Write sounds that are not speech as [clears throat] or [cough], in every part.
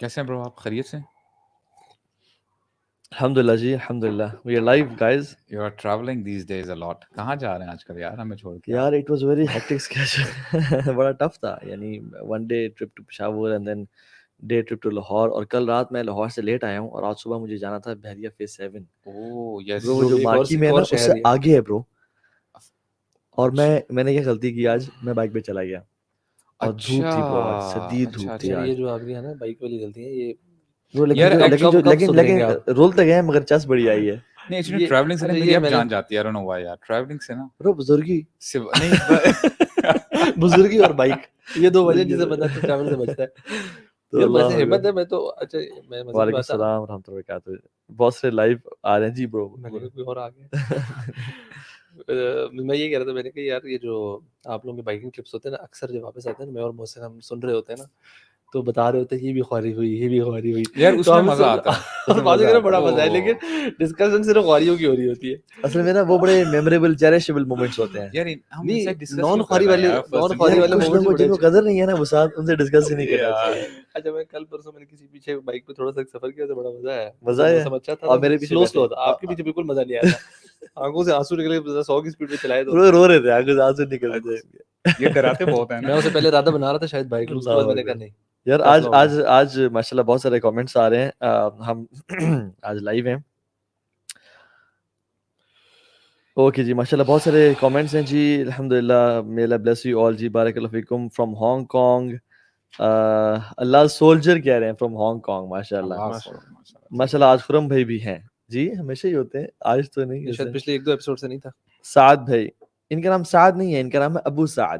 کیسے ہیں برو آپ خیریت سے الحمد للہ جی الحمد للہ we are live guys you are travelling these days a lot کہاں جا رہے ہیں آج کل یار ہمیں چھوڑ کے یار it was very hectic sketch بڑا ٹف تھا یعنی one day trip to Peshawar and then day trip to Lahore اور کل رات میں لاہور سے لیٹ آیا ہوں اور آج صبح مجھے جانا تھا بحریہ فیس سیون جو باقی میں اس سے آگے ہے برو اور میں میں نے کیا غلطی کی آج میں بائک پہ چلا گیا اور دھوپ تھی بہت شدید دھوپ تھی یہ جو ہے نا بائک والی غلطی ہے یہ لیکن لیکن گئے مگر چس بڑی آئی ہے۔ نہیں ایکچولی ٹریولنگ سے یہ جان جاتی ہے آئی ڈونٹ نو وائی یار۔ ٹریولنگ سے نا۔ برو بزرگی۔ نہیں [laughs] بزرگی اور بائک [laughs] یہ دو وجہ جسے بندہ ٹریول سے بچتا ہے۔ [laughs] تو ویسے ہمت ہے میں تو اچھا میں وعلیکم السلام ورحمۃ اللہ وبرکاتہ۔ بہت سے لائیو آ رہے ہیں۔ جی برو اور آ گیا میں یہ کہہ رہا تھا میں نے کہ یار یہ جو آپ لوگوں کے بائکنگ ٹرپس ہوتے ہیں نا اکثر جب واپس آتے ہیں میں اور محسن ہم سن رہے ہوتے ہیں نا تو بتا رہے ہوتے ہیں یہ بھی خواری ہوئی یہ بھی خواری ہوئی. یار اس میں مزہ آتا ہے کرنا بڑا مزہ ہے لیکن ڈسکشن صرف خواریوں کی ہو رہی ہوتی ہے۔ اصل میں نا وہ بڑے میموریبل چیریشبل مومنٹس ہوتے ہیں۔ یار ہم نان خواری والے نان خواری والے مومنٹس جن کو قدر نہیں ہے نا وہ ساتھ ان سے ڈسکس ہی نہیں چاہیے اچھا میں کل پرسوں میں نے کسی پیچھے بائک پہ تھوڑا سا سفر کیا تو بڑا مزہ آیا۔ مزہ آیا۔ سمجھا تھا۔ اور میرے پیچھے سلو سلو تھا۔ آپ کے پیچھے بالکل مزہ نہیں آیا۔ آنکھوں سے آنسو نکلے سو کی اسپیڈ پہ چلائے تو رو رہے تھے آنکھوں سے آنسو نکل رہے تھے۔ یہ کراتے بہت ہیں میں اسے پہلے ارادہ بنا رہا تھا شاید میں نے کہا نہیں۔ یار آج آج آج ماشاء اللہ بہت سارے کامنٹس آ رہے ہیں۔ ہم [clears throat] آج لائیو ہیں۔ اوکے جی ماشاء اللہ بہت سارے کامنٹس ہیں۔ جی الحمد للہ میلا بلیس یو آل جی بارک اللہ فیکم فرام ہانگ کانگ اللہ سولجر کہہ رہے ہیں فرام ہانگ کانگ ماشاء اللہ ماشاء اللہ آج خرم بھائی بھی ہیں۔ جی ہمیشہ ہی ہوتے ہیں۔ آج تو نہیں شاید پچھلے ایک دو ایپیسوڈ سے نہیں تھا۔ سعد بھائی۔ ان کا نام سعد نہیں ہے ان کا نام ہے ابو سعد۔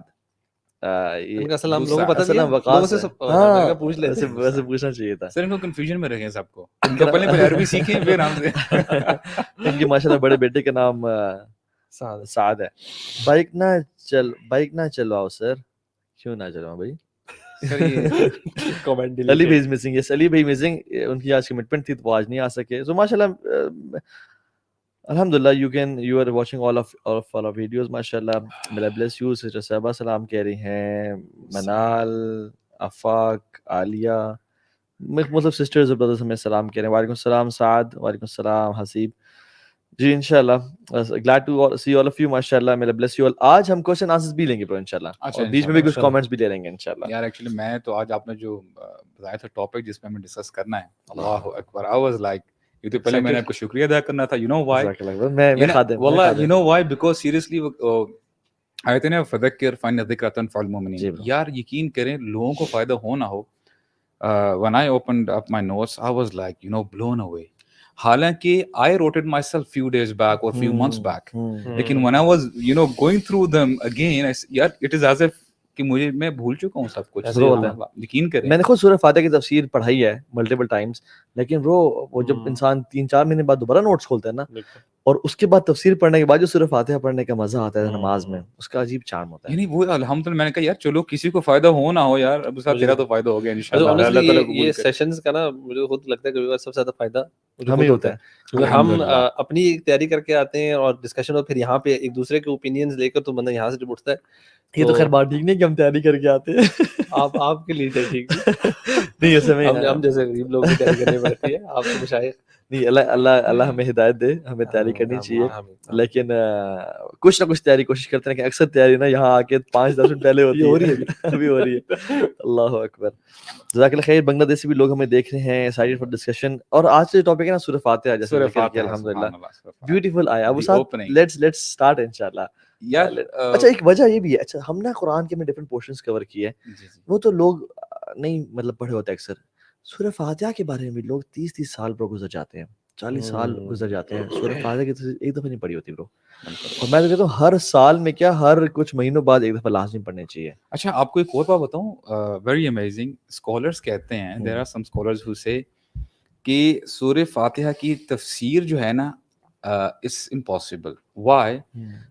پوچھنا چاہیے تھا۔ کنفیوژن میں رکھیں سب کو۔ [laughs] عربی سیکھیں پھر ہم سے۔ [laughs] ان کے بڑے بیٹے کا نام سعد ہے۔ بائک نہ چل بائک نہ چلواؤ سر۔ کیوں نہ چلواؤ بھائی؟ [laughs] علی بھائی مسنگ یس علی بھائی مسنگ ان کی آج کمٹمنٹ تھی تو وہ آج نہیں آ سکے۔ سو ماشاء اللہ الحمد للہ you can you are watching all of of all of videos ماشاء اللہ میرا بلیس یو سسٹر صاحبہ سلام کہہ رہی ہیں منال افاق عالیہ مطلب سسٹرز اور بردرز ہمیں سلام کہہ رہے ہیں۔ وعلیکم السلام سعد وعلیکم السلام حسیب۔ جی ان شاء اللہ glad to see all of you ماشاء اللہ میرا بلیس یو آل آج ہم کوشچن آنسرز بھی لیں گے ان شاء اللہ اور بیچ میں بھی کچھ کامنٹس بھی لے لیں گے ان شاء اللہ یار ایکچولی میں تو آج آپ نے جو بتایا تھا ٹاپک جس پہ ہمیں ڈسکس کرنا ہے۔ اللہ اکبر آئی واز لائک یہ تو پہلے میں نے آپ کو شکریہ ادا کرنا تھا۔ یو نو وائی واللہ you know why because seriously آیت نے فذکر ذکر تنفع المؤمنین۔ یار یقین کریں لوگوں کو فائدہ ہو نہ ہو۔ when I opened up my notes I was like you know blown away حالانکہ I wrote it myself few days back or few months back. لیکن when I was you know going through them again یار it is as if کہ مجھے میں بھول چکا ہوں سب کچھ. یقین کریں۔ میں نے خود سورہ فاتحہ کی تفسیر پڑھائی ہے ملٹیپل ٹائمز لیکن وہ جب انسان تین چار مہینے بعد دوبارہ نوٹس کھولتا ہے نا اور اس کے بعد تفسیر پڑھنے کے بعد جو سورہ فاتحہ پڑھنے کا مزہ آتا ہے نماز میں اس کا عجیب چارم ہوتا ہے۔ یعنی وہ الحمدللہ میں نے کہا یار چلو کسی کو فائدہ ہو نہ ہو یار ابو صاحب تیرا تو فائدہ ہو گیا انشاءاللہ۔ اللہ تعالی یہ سیشنز کا نا مجھے خود لگتا ہے کہ سب سے زیادہ فائدہ ہمیں ہوتا ہے۔ کیونکہ ہم اپنی تیاری کر کے آتے ہیں اور ڈسکشن اور پھر یہاں پہ ایک دوسرے کے اوپینینز لے کر تو بندہ یہاں سے جب اٹھتا ہے یہ تو خیر بات ٹھیک نہیں کہ ہم تیاری کر کے آتے ہیں۔ آپ آپ کے لیے ٹھیک۔ [laughs] نہیں ہم جیسے غریب لوگ کی تیاری کرنی پڑتی ہے آپ کو مشاہد۔ نہیں اللہ اللہ اللہ ہمیں ہدایت دے ہمیں تیاری کرنی چاہیے۔ لیکن کچھ نہ کچھ تیاری کوشش کرتے ہیں کہ اکثر تیاری نا یہاں آ کے پانچ دس منٹ پہلے ہوتی [laughs] ہو رہی ہے۔ [laughs] ابھی ہو رہی ہے۔ اللہ اکبر۔ جزاک اللہ خیر بنگلہ دیش سے بھی لوگ ہمیں دیکھ رہے ہیں سائڈ فار ڈسکشن اور آج سے ٹاپک ہے نا سورہ فاتحہ جیسے الحمدللہ۔ بیوٹیفل آیا ابو صاحب لیٹس لیٹس سٹارٹ انشاءاللہ۔ یار اچھا ایک وجہ یہ بھی ہے۔ اچھا ہم نے قرآن کے میں ڈفرنٹ پورشنز کور کیے۔ وہ تو لوگ نہیں مطلب پڑھے ہوتے اکثر۔ سورہ فاتحہ کے بارے میں بھی لوگ تیس تیس سال پر گزر جاتے ہیں چالیس سال گزر جاتے ہیں۔ سورہ فاتحہ کی ایک دفعہ نہیں پڑھی ہوتی برو اور میں تو کہتا ہوں ہر سال میں کیا ہر کچھ مہینوں بعد ایک دفعہ لازمی پڑھنی چاہیے۔ اچھا آپ کو ایک اور بات بتاؤں ویری امیزنگ اسکالرس کہتے ہیں there are some scholars who سے کہ سورہ فاتحہ کی تفسیر جو ہے نا اس امپاسبل وائی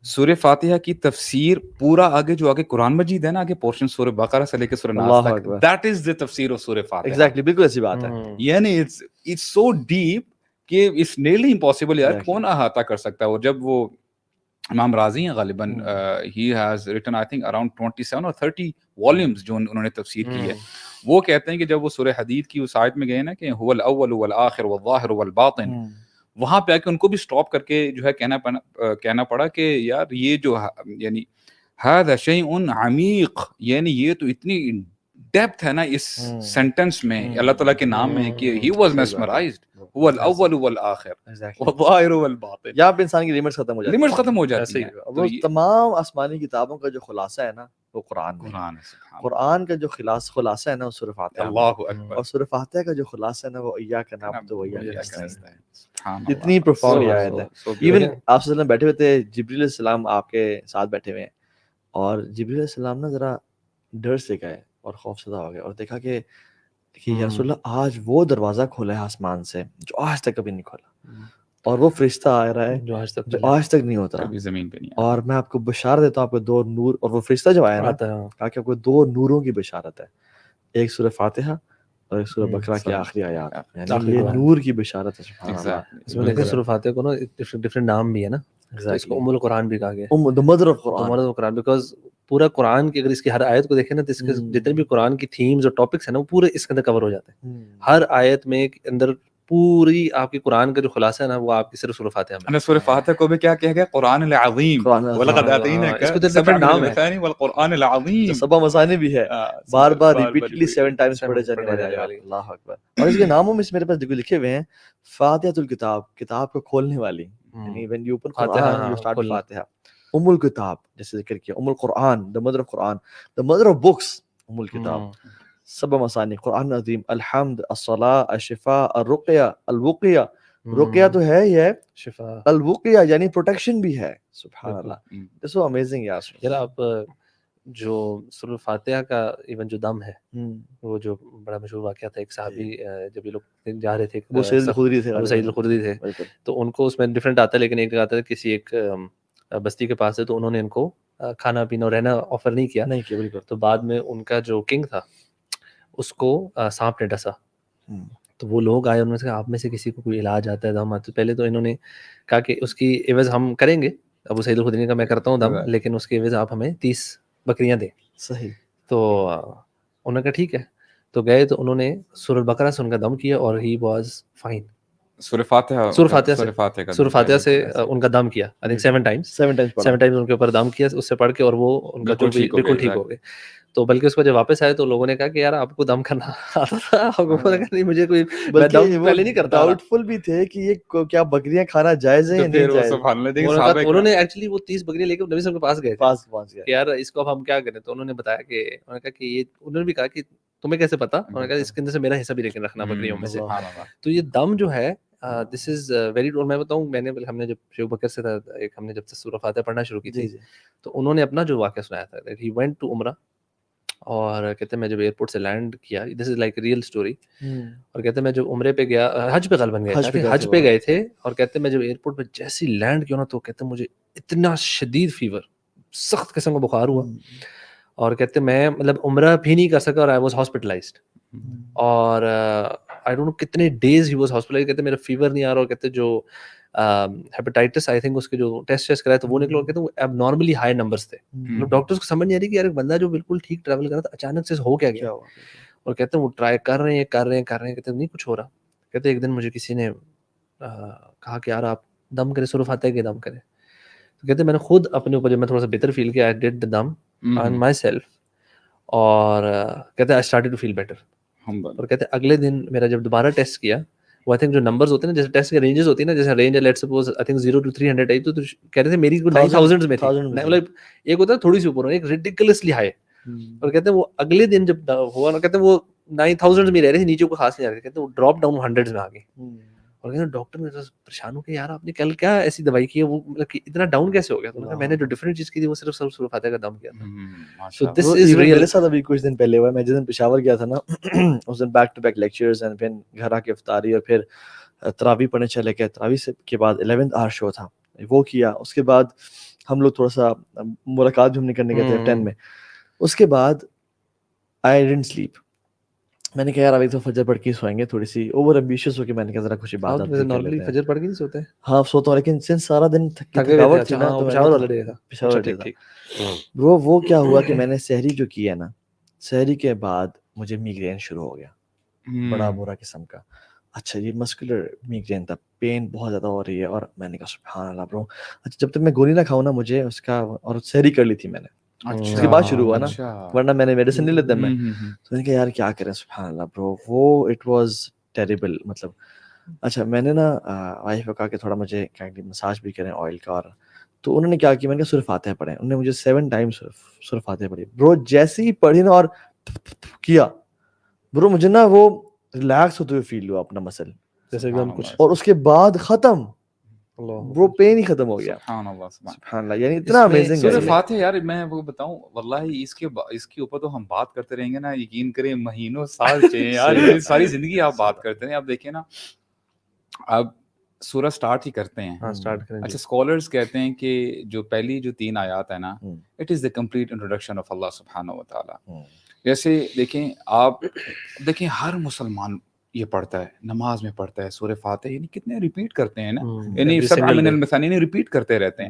سورہ فاتحہ کی تفسیر پورا آگے جو آگے قرآن مجید ہے نا آگے پورشن سورہ بقرہ سے لے کے سورہ ناس تک دیٹ از دی تفسیر آف سورہ فاتحہ۔ ایگزیکٹلی بالکل ایسی بات ہے۔ یعنی اٹس اٹس سو ڈیپ کہ اٹس نیرلی امپاسبل یار کون احاطہ کر سکتا ہے؟ اور جب وہ امام راضی ہیں غالباً ہی he's written I think around twenty seven اور تھرٹی والیومس جو انہوں نے تفسیر کی ہے۔ وہ کہتے ہیں کہ جب وہ سورہ حدید کی اس آیت میں گئے نا کہ هو الاول والآخر والظاہر والباطن وہاں پہ آ کے ان کو بھی سٹاپ کر کے جو ہے کہنا کہنا پڑا کہ یار یہ جو یعنی هذا شيء عميق یعنی یہ تو اتنی ڈیپتھ ہے نا اس سینٹنس میں اللہ تعالیٰ کے نام میں کہ ہی واز میسمرائزڈ هو الاول والآخر۔ والظاہر والباطن۔ یہاں پہ انسان کی لیمٹس ختم ہو جاتی لیمٹس ختم ہو جاتی ہیں۔ تمام آسمانی کتابوں کا جو خلاصہ ہے نا وہ قرآن قرآن قرآن کا جو خلاص خلاصہ ہے نا وہ فاتحہ اللہ اکبر۔ اور سورہ فاتحہ کا جو خلاصہ ہے نا وہ ایاک نعبد و ایاک نستعین اتنی پروفاؤنڈ آیت ہے۔ ایون آپ صلی اللہ بیٹھے ہوئے تھے جبریل علیہ السلام آپ کے ساتھ بیٹھے ہوئے ہیں۔ اور جبریل علیہ السلام نا ذرا ڈر سے گئے اور خوف زدہ ہو گئے اور دیکھا کہ کہ یا رسول اللہ آج وہ دروازہ کھولا ہے آسمان سے جو آج تک کبھی نہیں کھولا۔ اور وہ فرشتہ آ رہا ہے جو آج تک جو آج تک نہیں ہوتا۔ زمین پہ نہیں اور میں آپ کو بشار دیتا ہوں آپ کو دو نور اور وہ فرشتہ جو آیا کہا کہ آپ کو دو نوروں کی بشارت ہے۔ ایک سورہ فاتحہ اور ایک سورہ بقرہ کی آخری آیات۔ یعنی یہ نور کی بشارت ہے سبحان اللہ۔ اس میں دیکھیں سورہ فاتحہ کو نا ڈفرنٹ نام بھی ہے نا۔ اس کو ام القرآن بھی کہا گیا ام the mother of Quran پورا قرآن کی اگر اس کی ہر آیت کو دیکھیں نا تو اس کے جتنے بھی قرآن کی تھیمز اور ٹاپکس ہیں نا وہ پورے اس کے اندر کور ہو جاتے ہیں۔ ہر آیت میں اندر پوری آپ کی قرآن کا جو خلاصہ ہے نا وہ آپ کی صرف سورہ فاتحہ میں۔ سورہ فاتحہ کو بھی کیا کہا گیا؟ قرآن العظیم۔ ولقد اتیناک اس کو ڈفرنٹ نام ہے۔ والقرآن العظیم۔ سبا مسانی بھی ہے۔ بار بار ریپیٹڈلی سیون ٹائمز پڑھے جانے والے اللہ اکبر۔ اور اس کے ناموں میں میرے پاس دیکھو لکھے ہوئے ہیں فاتحۃ الکتاب کتاب کو کھولنے والی۔ یعنی when you open Quran you start فاتحہ۔ ام الکتاب جیسے ذکر کیا ام القرآن the mother of Quran the mother of books ام الکتاب۔ سب مسانی. قرآن عظیم. الحمد الصلاة الشفاء الرقیہ الوقیہ. رقیہ تو ہے ہی ہے شفا الوقیہ یعنی پروٹیکشن بھی ہے. سبحان اللہ. اٹس سو امیزنگ یار یار آپ جو سورہ فاتحہ کا ایون جو دم ہے وہ جو بڑا مشہور واقعہ تھا ایک صحابی جب یہ لوگ جا رہے تھے وہ سید الخدری تھے وہ سید الخدری تھے۔ تو ان کو اس میں ڈفرینٹ آتا ہے لیکن ایک آتا ہے کسی ایک بستی کے پاس ہے تو انہوں نے ان کو کھانا پینا رہنا آفر نہیں کیا۔ نہیں کیا بالکل. تو بعد میں ان کا جو کنگ تھا اس کو سانپ نے ڈسا۔ تو وہ لوگ آئے انہوں نے کہا آپ میں سے کسی کو کوئی علاج آتا ہے دم؟ آتا ہے پہلے تو انہوں نے کہا کہ اس کی عوض ہم کریں گے۔ ابو سعید الخدری کا میں کرتا ہوں دم لیکن اس کی عوض آپ ہمیں تیس بکریاں دیں۔ صحیح۔ تو انہوں نے کہا ٹھیک ہے۔ تو گئے تو انہوں نے سور البقرہ سے ان کا دم کیا اور ہی واز فائن۔ سورہ فاتحہ سورہ فاتحہ سے سورہ فاتحہ سے ان کا دم کیا۔ I think seven times seven times seven times ان کے اوپر دم کیا اس سے پڑھ کے اور وہ ان کا جو بالکل ٹھیک ہو گئے تو بلکہ اس کو جب واپس آئے تو لوگوں نے کہا کہ یار آپ کو دم کرنا آتا تھا۔ آپ کو نہیں مجھے کوئی میں دم پہلے نہیں کرتا ڈاؤٹ فل بھی تھے کہ یہ کیا بکریاں کھانا جائز ہے یا نہیں جائز؟ انہوں نے ایکچولی وہ تیس بکریاں لے کے نبی صاحب کے پاس گئے پاس پہنچ گئے۔ یار اس کو اب ہم کیا کریں؟ تو انہوں نے بتایا کہ انہوں نے کہا کہ یہ انہوں نے بھی کہا کہ تمہیں کیسے پتا؟ انہوں نے کہا اس کے اندر سے میرا حصہ بھی لیکن رکھنا بکریوں میں سے۔ تو یہ دم جو ہے دس از ویری اور میں بتاؤں میں نے ہم نے جب شیو بکر سے تھا ایک ہم نے جب سورہ فاتحہ پڑھنا شروع کی تھی تو انہوں نے اپنا جو واقعہ سنایا تھا ہی وینٹ ٹو عمرہ اور کہتے ہیں میں جب ایئرپورٹ سے لینڈ کیا this is like real story اور کہتے ہیں میں جب عمرے پہ گیا حج پہ غالباً گیا حج پہ گئے تھے اور کہتے ہیں میں جب ایئرپورٹ پہ جیسی لینڈ کیا نا تو کہتے ہیں مجھے اتنا شدید فیور سخت قسم کا بخار ہوا۔ اور کہتے میں مطلب عمرہ بھی نہیں کر سکا اور آئی واز ہاسپٹلائزڈ اور آئی ڈونٹ نو کتنے ڈیز ہی واز ہاسپٹلائز کہتے میرا فیور نہیں آ رہا اور کہتے جو ہیپیٹائٹس آئی تھنک اس کے جو ٹیسٹ ٹیسٹ کرائے تو وہ نکلو کہتے ہیں اب نارملی ہائی نمبرس تھے۔ مطلب ڈاکٹرس کو سمجھ نہیں آ رہی کہ یار ایک بندہ جو بالکل ٹھیک ٹریول کر رہا تھا اچانک سے ہو کیا گیا؟ اور کہتے ہیں وہ ٹرائی کر رہے ہیں کر رہے ہیں کر رہے ہیں کہتے ہیں نہیں کچھ ہو رہا۔ کہتے ایک دن مجھے کسی نے کہا کہ یار آپ دم کرے صرف آتا ہے کہ دم کرے تو کہتے میں نے خود اپنے اوپر جب میں تھوڑا سا بہتر فیل کیا آئی ڈیڈ دا دم۔ آن مائی سیلف اور کہتے ہیں I started to feel better اور کہتے ہیں اگلے دن میرا جب دوبارہ ٹیسٹ کیا وہ آئی تھنک جو نمبرز ہوتے ہیں نا جیسے ٹیسٹ کے رینجز ہوتی ہیں نا جیسے range let suppose I think zero to three hundred آئی تو کہہ رہے تھے میری نائن تھاؤزینڈ میں تھی. مطلب ایک ہوتا ہے تھوڑی سی اوپر ایک ریڈیکلسلی ہائی اور کہتے ہیں وہ اگلے دن جب ہوا نا کہتے ہیں وہ نائن تھاؤزینڈ میں رہ رہے تھے نیچے کو خاص نہیں آ رہے کہتے ہیں وہ ڈراپ ڈاؤن ہنڈریڈ میں آ گئی اور کہتے ہیں ڈاکٹر میں پریشان ہو کہ یار آپ نے کل کیا ایسی دوائی کی ہے؟ وہ مطلب اتنا ڈاؤن کیسے ہو گیا تو میں نے جو ڈفرنٹ چیز کی تھی وہ صرف سب سورہ فاتحہ کا دم کیا تھا۔ سو دس از ریئل میرے ساتھ ابھی کچھ دن پہلے ہوا میں جس دن پشاور گیا تھا نا [clears throat] اس دن back to back lectures and پھر گھر آ کے افطاری اور پھر تراوی پڑھنے چلے گئے۔ تراوی سے کے بعد الیونتھ آر شو تھا۔ وہ کیا۔ اس کے بعد ہم لوگ تھوڑا سا ملاقات بھی ہم نے کرنے گئے تھے ٹین میں۔ اس کے بعد آئی ڈنٹ سلیپ میں نے کہا یار ابھی تو فجر پڑھ کے سوئیں گے تھوڑی سی اوور ایمبیشیس ہو کے میں نے کہا ذرا کچھ بات نارملی فجر پڑھ کے نہیں سوتے؟ ہاں سوتا ہوں لیکن سنس سارا دن تھکاوٹ تھی نا تو پشاور والا ڈے تھا۔ پشاور ڈے تھا وہ وہ کیا ہوا کہ میں نے سحری جو کی ہے نا سحری کے بعد مجھے میگرین شروع ہو گیا۔ بڑا برا قسم کا۔ اچھا یہ مسکولر میگرین تھا۔ پین بہت زیادہ ہو رہی ہے اور میں نے کہا سبحان اللہ برو اچھا جب تک میں گولی نہ کھاؤں نا مجھے اس کا اور سحری کر لی تھی میں نے۔ اس کے بعد شروع ہوا نا ورنہ میں نے میڈیسن نہیں لیتا میں تو میں نے کہا یار کیا کریں سبحان اللہ برو وہ اٹ واز ٹیریبل مطلب۔ اچھا میں نے نا وائف کو کہا کہ تھوڑا مجھے مساج بھی کریں آئل کا اور تو انہوں نے کیا کیا میں نے کہا صرف آتے پڑھیں۔ انہوں نے مجھے سیون ٹائم صرف صرف آتے پڑھی۔ برو جیسے ہی پڑھی نا اور کیا۔ برو مجھے نا وہ ریلیکس ہوتے ہوئے فیل ہوا اپنا مسل اور اس کے بعد ختم۔ وہ پین ہی ختم ہو گیا۔ سبحان اللہ سبحان اللہ یعنی اتنا امیزنگ سورہ فاتحہ یار میں وہ بتاؤں واللہ اس کے اس کے اوپر تو ہم بات کرتے رہیں گے نا یقین کریں مہینوں سال [laughs] چاہیے یار ساری زندگی آپ بات کرتے ہیں آپ دیکھیں نا اب سورہ سٹارٹ ہی کرتے ہیں۔ ہاں اچھا سکولرز کہتے ہیں کہ جو پہلی جو تین آیات ہے نا it is the complete introduction of اللہ سبحانہ و تعالی جیسے دیکھیں آپ دیکھیں ہر مسلمان یہ پڑھتا ہے نماز میں پڑھتا ہے سورہ فاتح یعنی کتنے ریپیٹ کرتے ہیں نا؟ یعنی سب المثانی ریپیٹ کرتے رہتے ہیں۔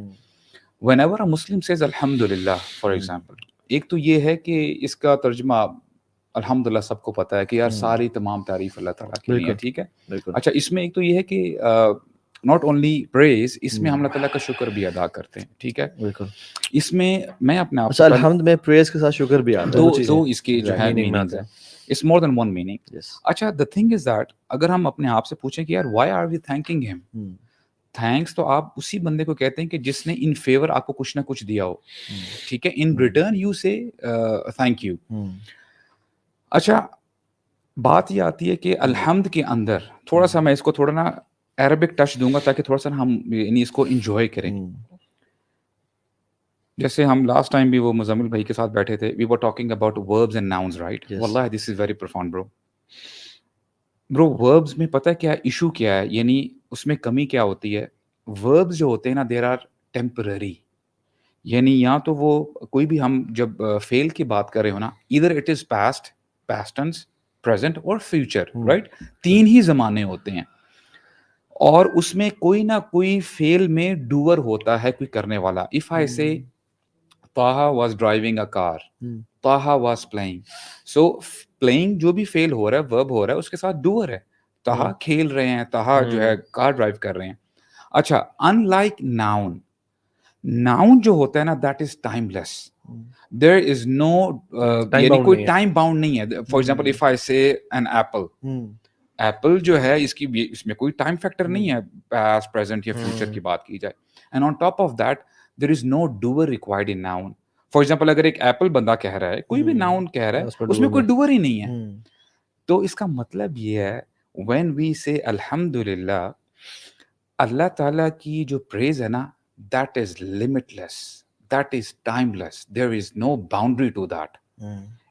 وین ایور مسلم سیز الحمد للہ فار ایگزامپل ایک تو یہ ہے کہ اس کا ترجمہ الحمد للہ سب کو پتہ ہے کہ یار ساری تمام تعریف اللہ تعالیٰ کی لیے ٹھیک ہے؟ اچھا اس میں ایک تو یہ ہے کہ ناٹ اونلی پریز اس میں ہم اللہ تعالیٰ کا شکر بھی ادا کرتے ہیں ٹھیک ہے؟ بالکل۔ اس میں میں اپنے آپ اچھا الحمد میں پریز کے ساتھ شکر بھی آتا ہے دو اس کی جو ہے ہیں۔ It's more than one meaning اچھا دا تھنگ از دیٹ اگر ہم اپنے آپ سے پوچھیں کہ یار وائی آر وی تھینکنگ ہم تھینکس تو آپ اسی بندے کو کہتے ہیں کہ جس نے ان فیور آپ کو کچھ نہ کچھ دیا ہو ٹھیک ہے ان ریٹرن یو سے تھینک یو اچھا بات یہ آتی ہے کہ الحمد کے اندر تھوڑا سا میں اس کو تھوڑا نا عربک ٹچ دوں گا تاکہ تھوڑا سا ہم یعنی اس کو انجوائے کریں جیسے ہم لاسٹ ٹائم بھی وہ مزمل بھائی کے ساتھ بیٹھے تھے we were talking about verbs and nouns right واللہ دس از ویری پرفان برو برو وربز میں پتہ کیا ایشو کیا ہے؟ یعنی اس میں کمی کیا ہوتی ہے؟ وربز جو ہوتے ہیں نا دیر آر ٹیمپرری یعنی یا تو وہ کوئی بھی ہم جب فیل کی بات کر رہے ہو نا ادھر it is past past tense present اور فیوچر رائٹ تین ہی زمانے ہوتے ہیں۔ اور اس میں کوئی نہ کوئی فیل میں ڈوور ہوتا ہے کوئی کرنے والا۔ If I say Taha was driving a car Taha was playing so playing جو بھی فیل ہو رہا ہے ورب ہو رہا ہے اس کے ساتھ ڈوور ہے. تاہا کھیل رہے ہیں تاہا جو ہے کار ڈرائیو کر رہے ہیں. اچھا ان لائک ناؤن ناؤن جو ہوتا ہے نا that is timeless there is نو یعنی کوئی ٹائم باؤنڈ نہیں ہے. فار ایگزامپل اف آئی سے این ایپل ایپل جو ہے اس کی اس میں کوئی ٹائم فیکٹر نہیں ہے پاسٹ پریزنٹ یا فیوچر کی بات کی جائے. And on top of that there is no doer required in noun for example اگر ایک ایپل بندہ کہہ رہا ہے کوئی بھی ناؤن کہہ رہا ہے اس میں کوئی ڈوور ہی نہیں ہے۔ تو اس کا مطلب یہ ہے وین وی سے الحمد للہ اللہ تعالیٰ کی جو پریز ہے نا that is limitless that is timeless there is no boundary to that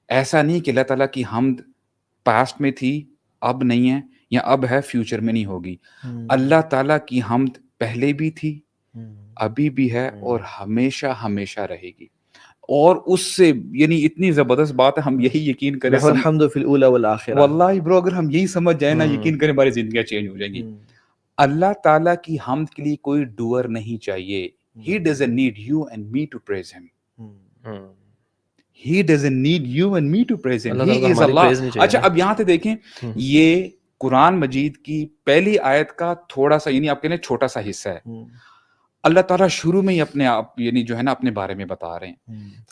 ایسا نہیں کہ اللہ تعالیٰ کی حمد پاسٹ میں تھی اب نہیں ہے یا اب ہے فیوچر میں نہیں ہوگی۔ اللہ تعالیٰ کی حمد پہلے بھی تھی۔ ابھی بھی ہے اور ہمیشہ ہمیشہ رہے گی۔ اور اس سے یعنی اتنی زبردست بات ہے ہم یہی یقین کریں۔ الحمد واللہ برو اگر ہم یہی سمجھ جائیں نا یقین کریں ہماری زندگیاں چینج ہو جائیں گی۔ اللہ تعالیٰ کی حمد کے لیے کوئی ڈوور نہیں چاہیے۔ He doesn't need you and me to praise him he doesn't need you and me to praise him he is اللہ اچھا اب یہاں سے دیکھیں یہ قرآن مجید کی پہلی آیت کا تھوڑا سا یعنی آپ کہنے چھوٹا سا حصہ ہے۔ اللہ تعالیٰ شروع میں ہی اپنے آپ یعنی جو ہے نا اپنے بارے میں بتا رہے ہیں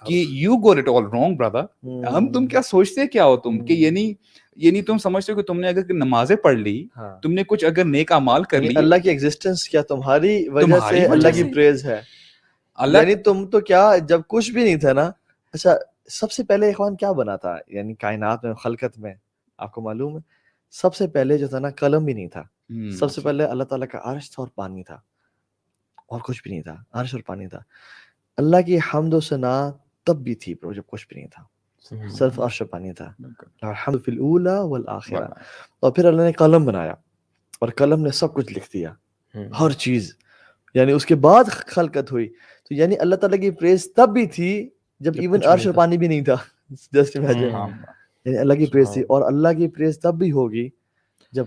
کہ you go it all wrong brother ہم تم کیا سوچتے کیا ہو تم؟ کہ یعنی یعنی تم سمجھتے ہو کہ تم نے اگر نمازیں پڑھ لی تم نے کچھ اگر نیک اعمال کر لی۔ اللہ کی ایگزسٹنس کیا؟ تمہاری وجہ سے اللہ کی پریز ہے۔ اللہ یعنی تم تو کیا جب کچھ بھی نہیں تھا نا۔ اچھا سب سے پہلے اخوان کیا بنا تھا؟ یعنی کائنات میں خلقت میں آپ کو معلوم ہے؟ سب سے پہلے جو تھا نا قلم بھی نہیں تھا۔ سب سے پہلے اللہ تعالیٰ کا عرش تھا اور پانی تھا۔ اور کچھ بھی نہیں تھا عرش اور پانی تھا۔ اللہ کی حمد و ثنا تب بھی تھی جب کچھ بھی نہیں تھا۔ صرف عرش و پانی تھا۔ الحمد فی الاولی والآخرہ۔ اور پھر اللہ نے قلم بنایا اور قلم نے سب کچھ لکھ دیا۔ ہر چیز۔ یعنی اس کے بعد خلقت ہوئی۔ تو یعنی اللہ تعالیٰ کی پریز تب بھی تھی جب ایون عرش اور پانی بھی نہیں تھا۔ [laughs] جسٹ امیجن یعنی اللہ کی پریز تھی اور اللہ کی پریز تب بھی ہوگی جب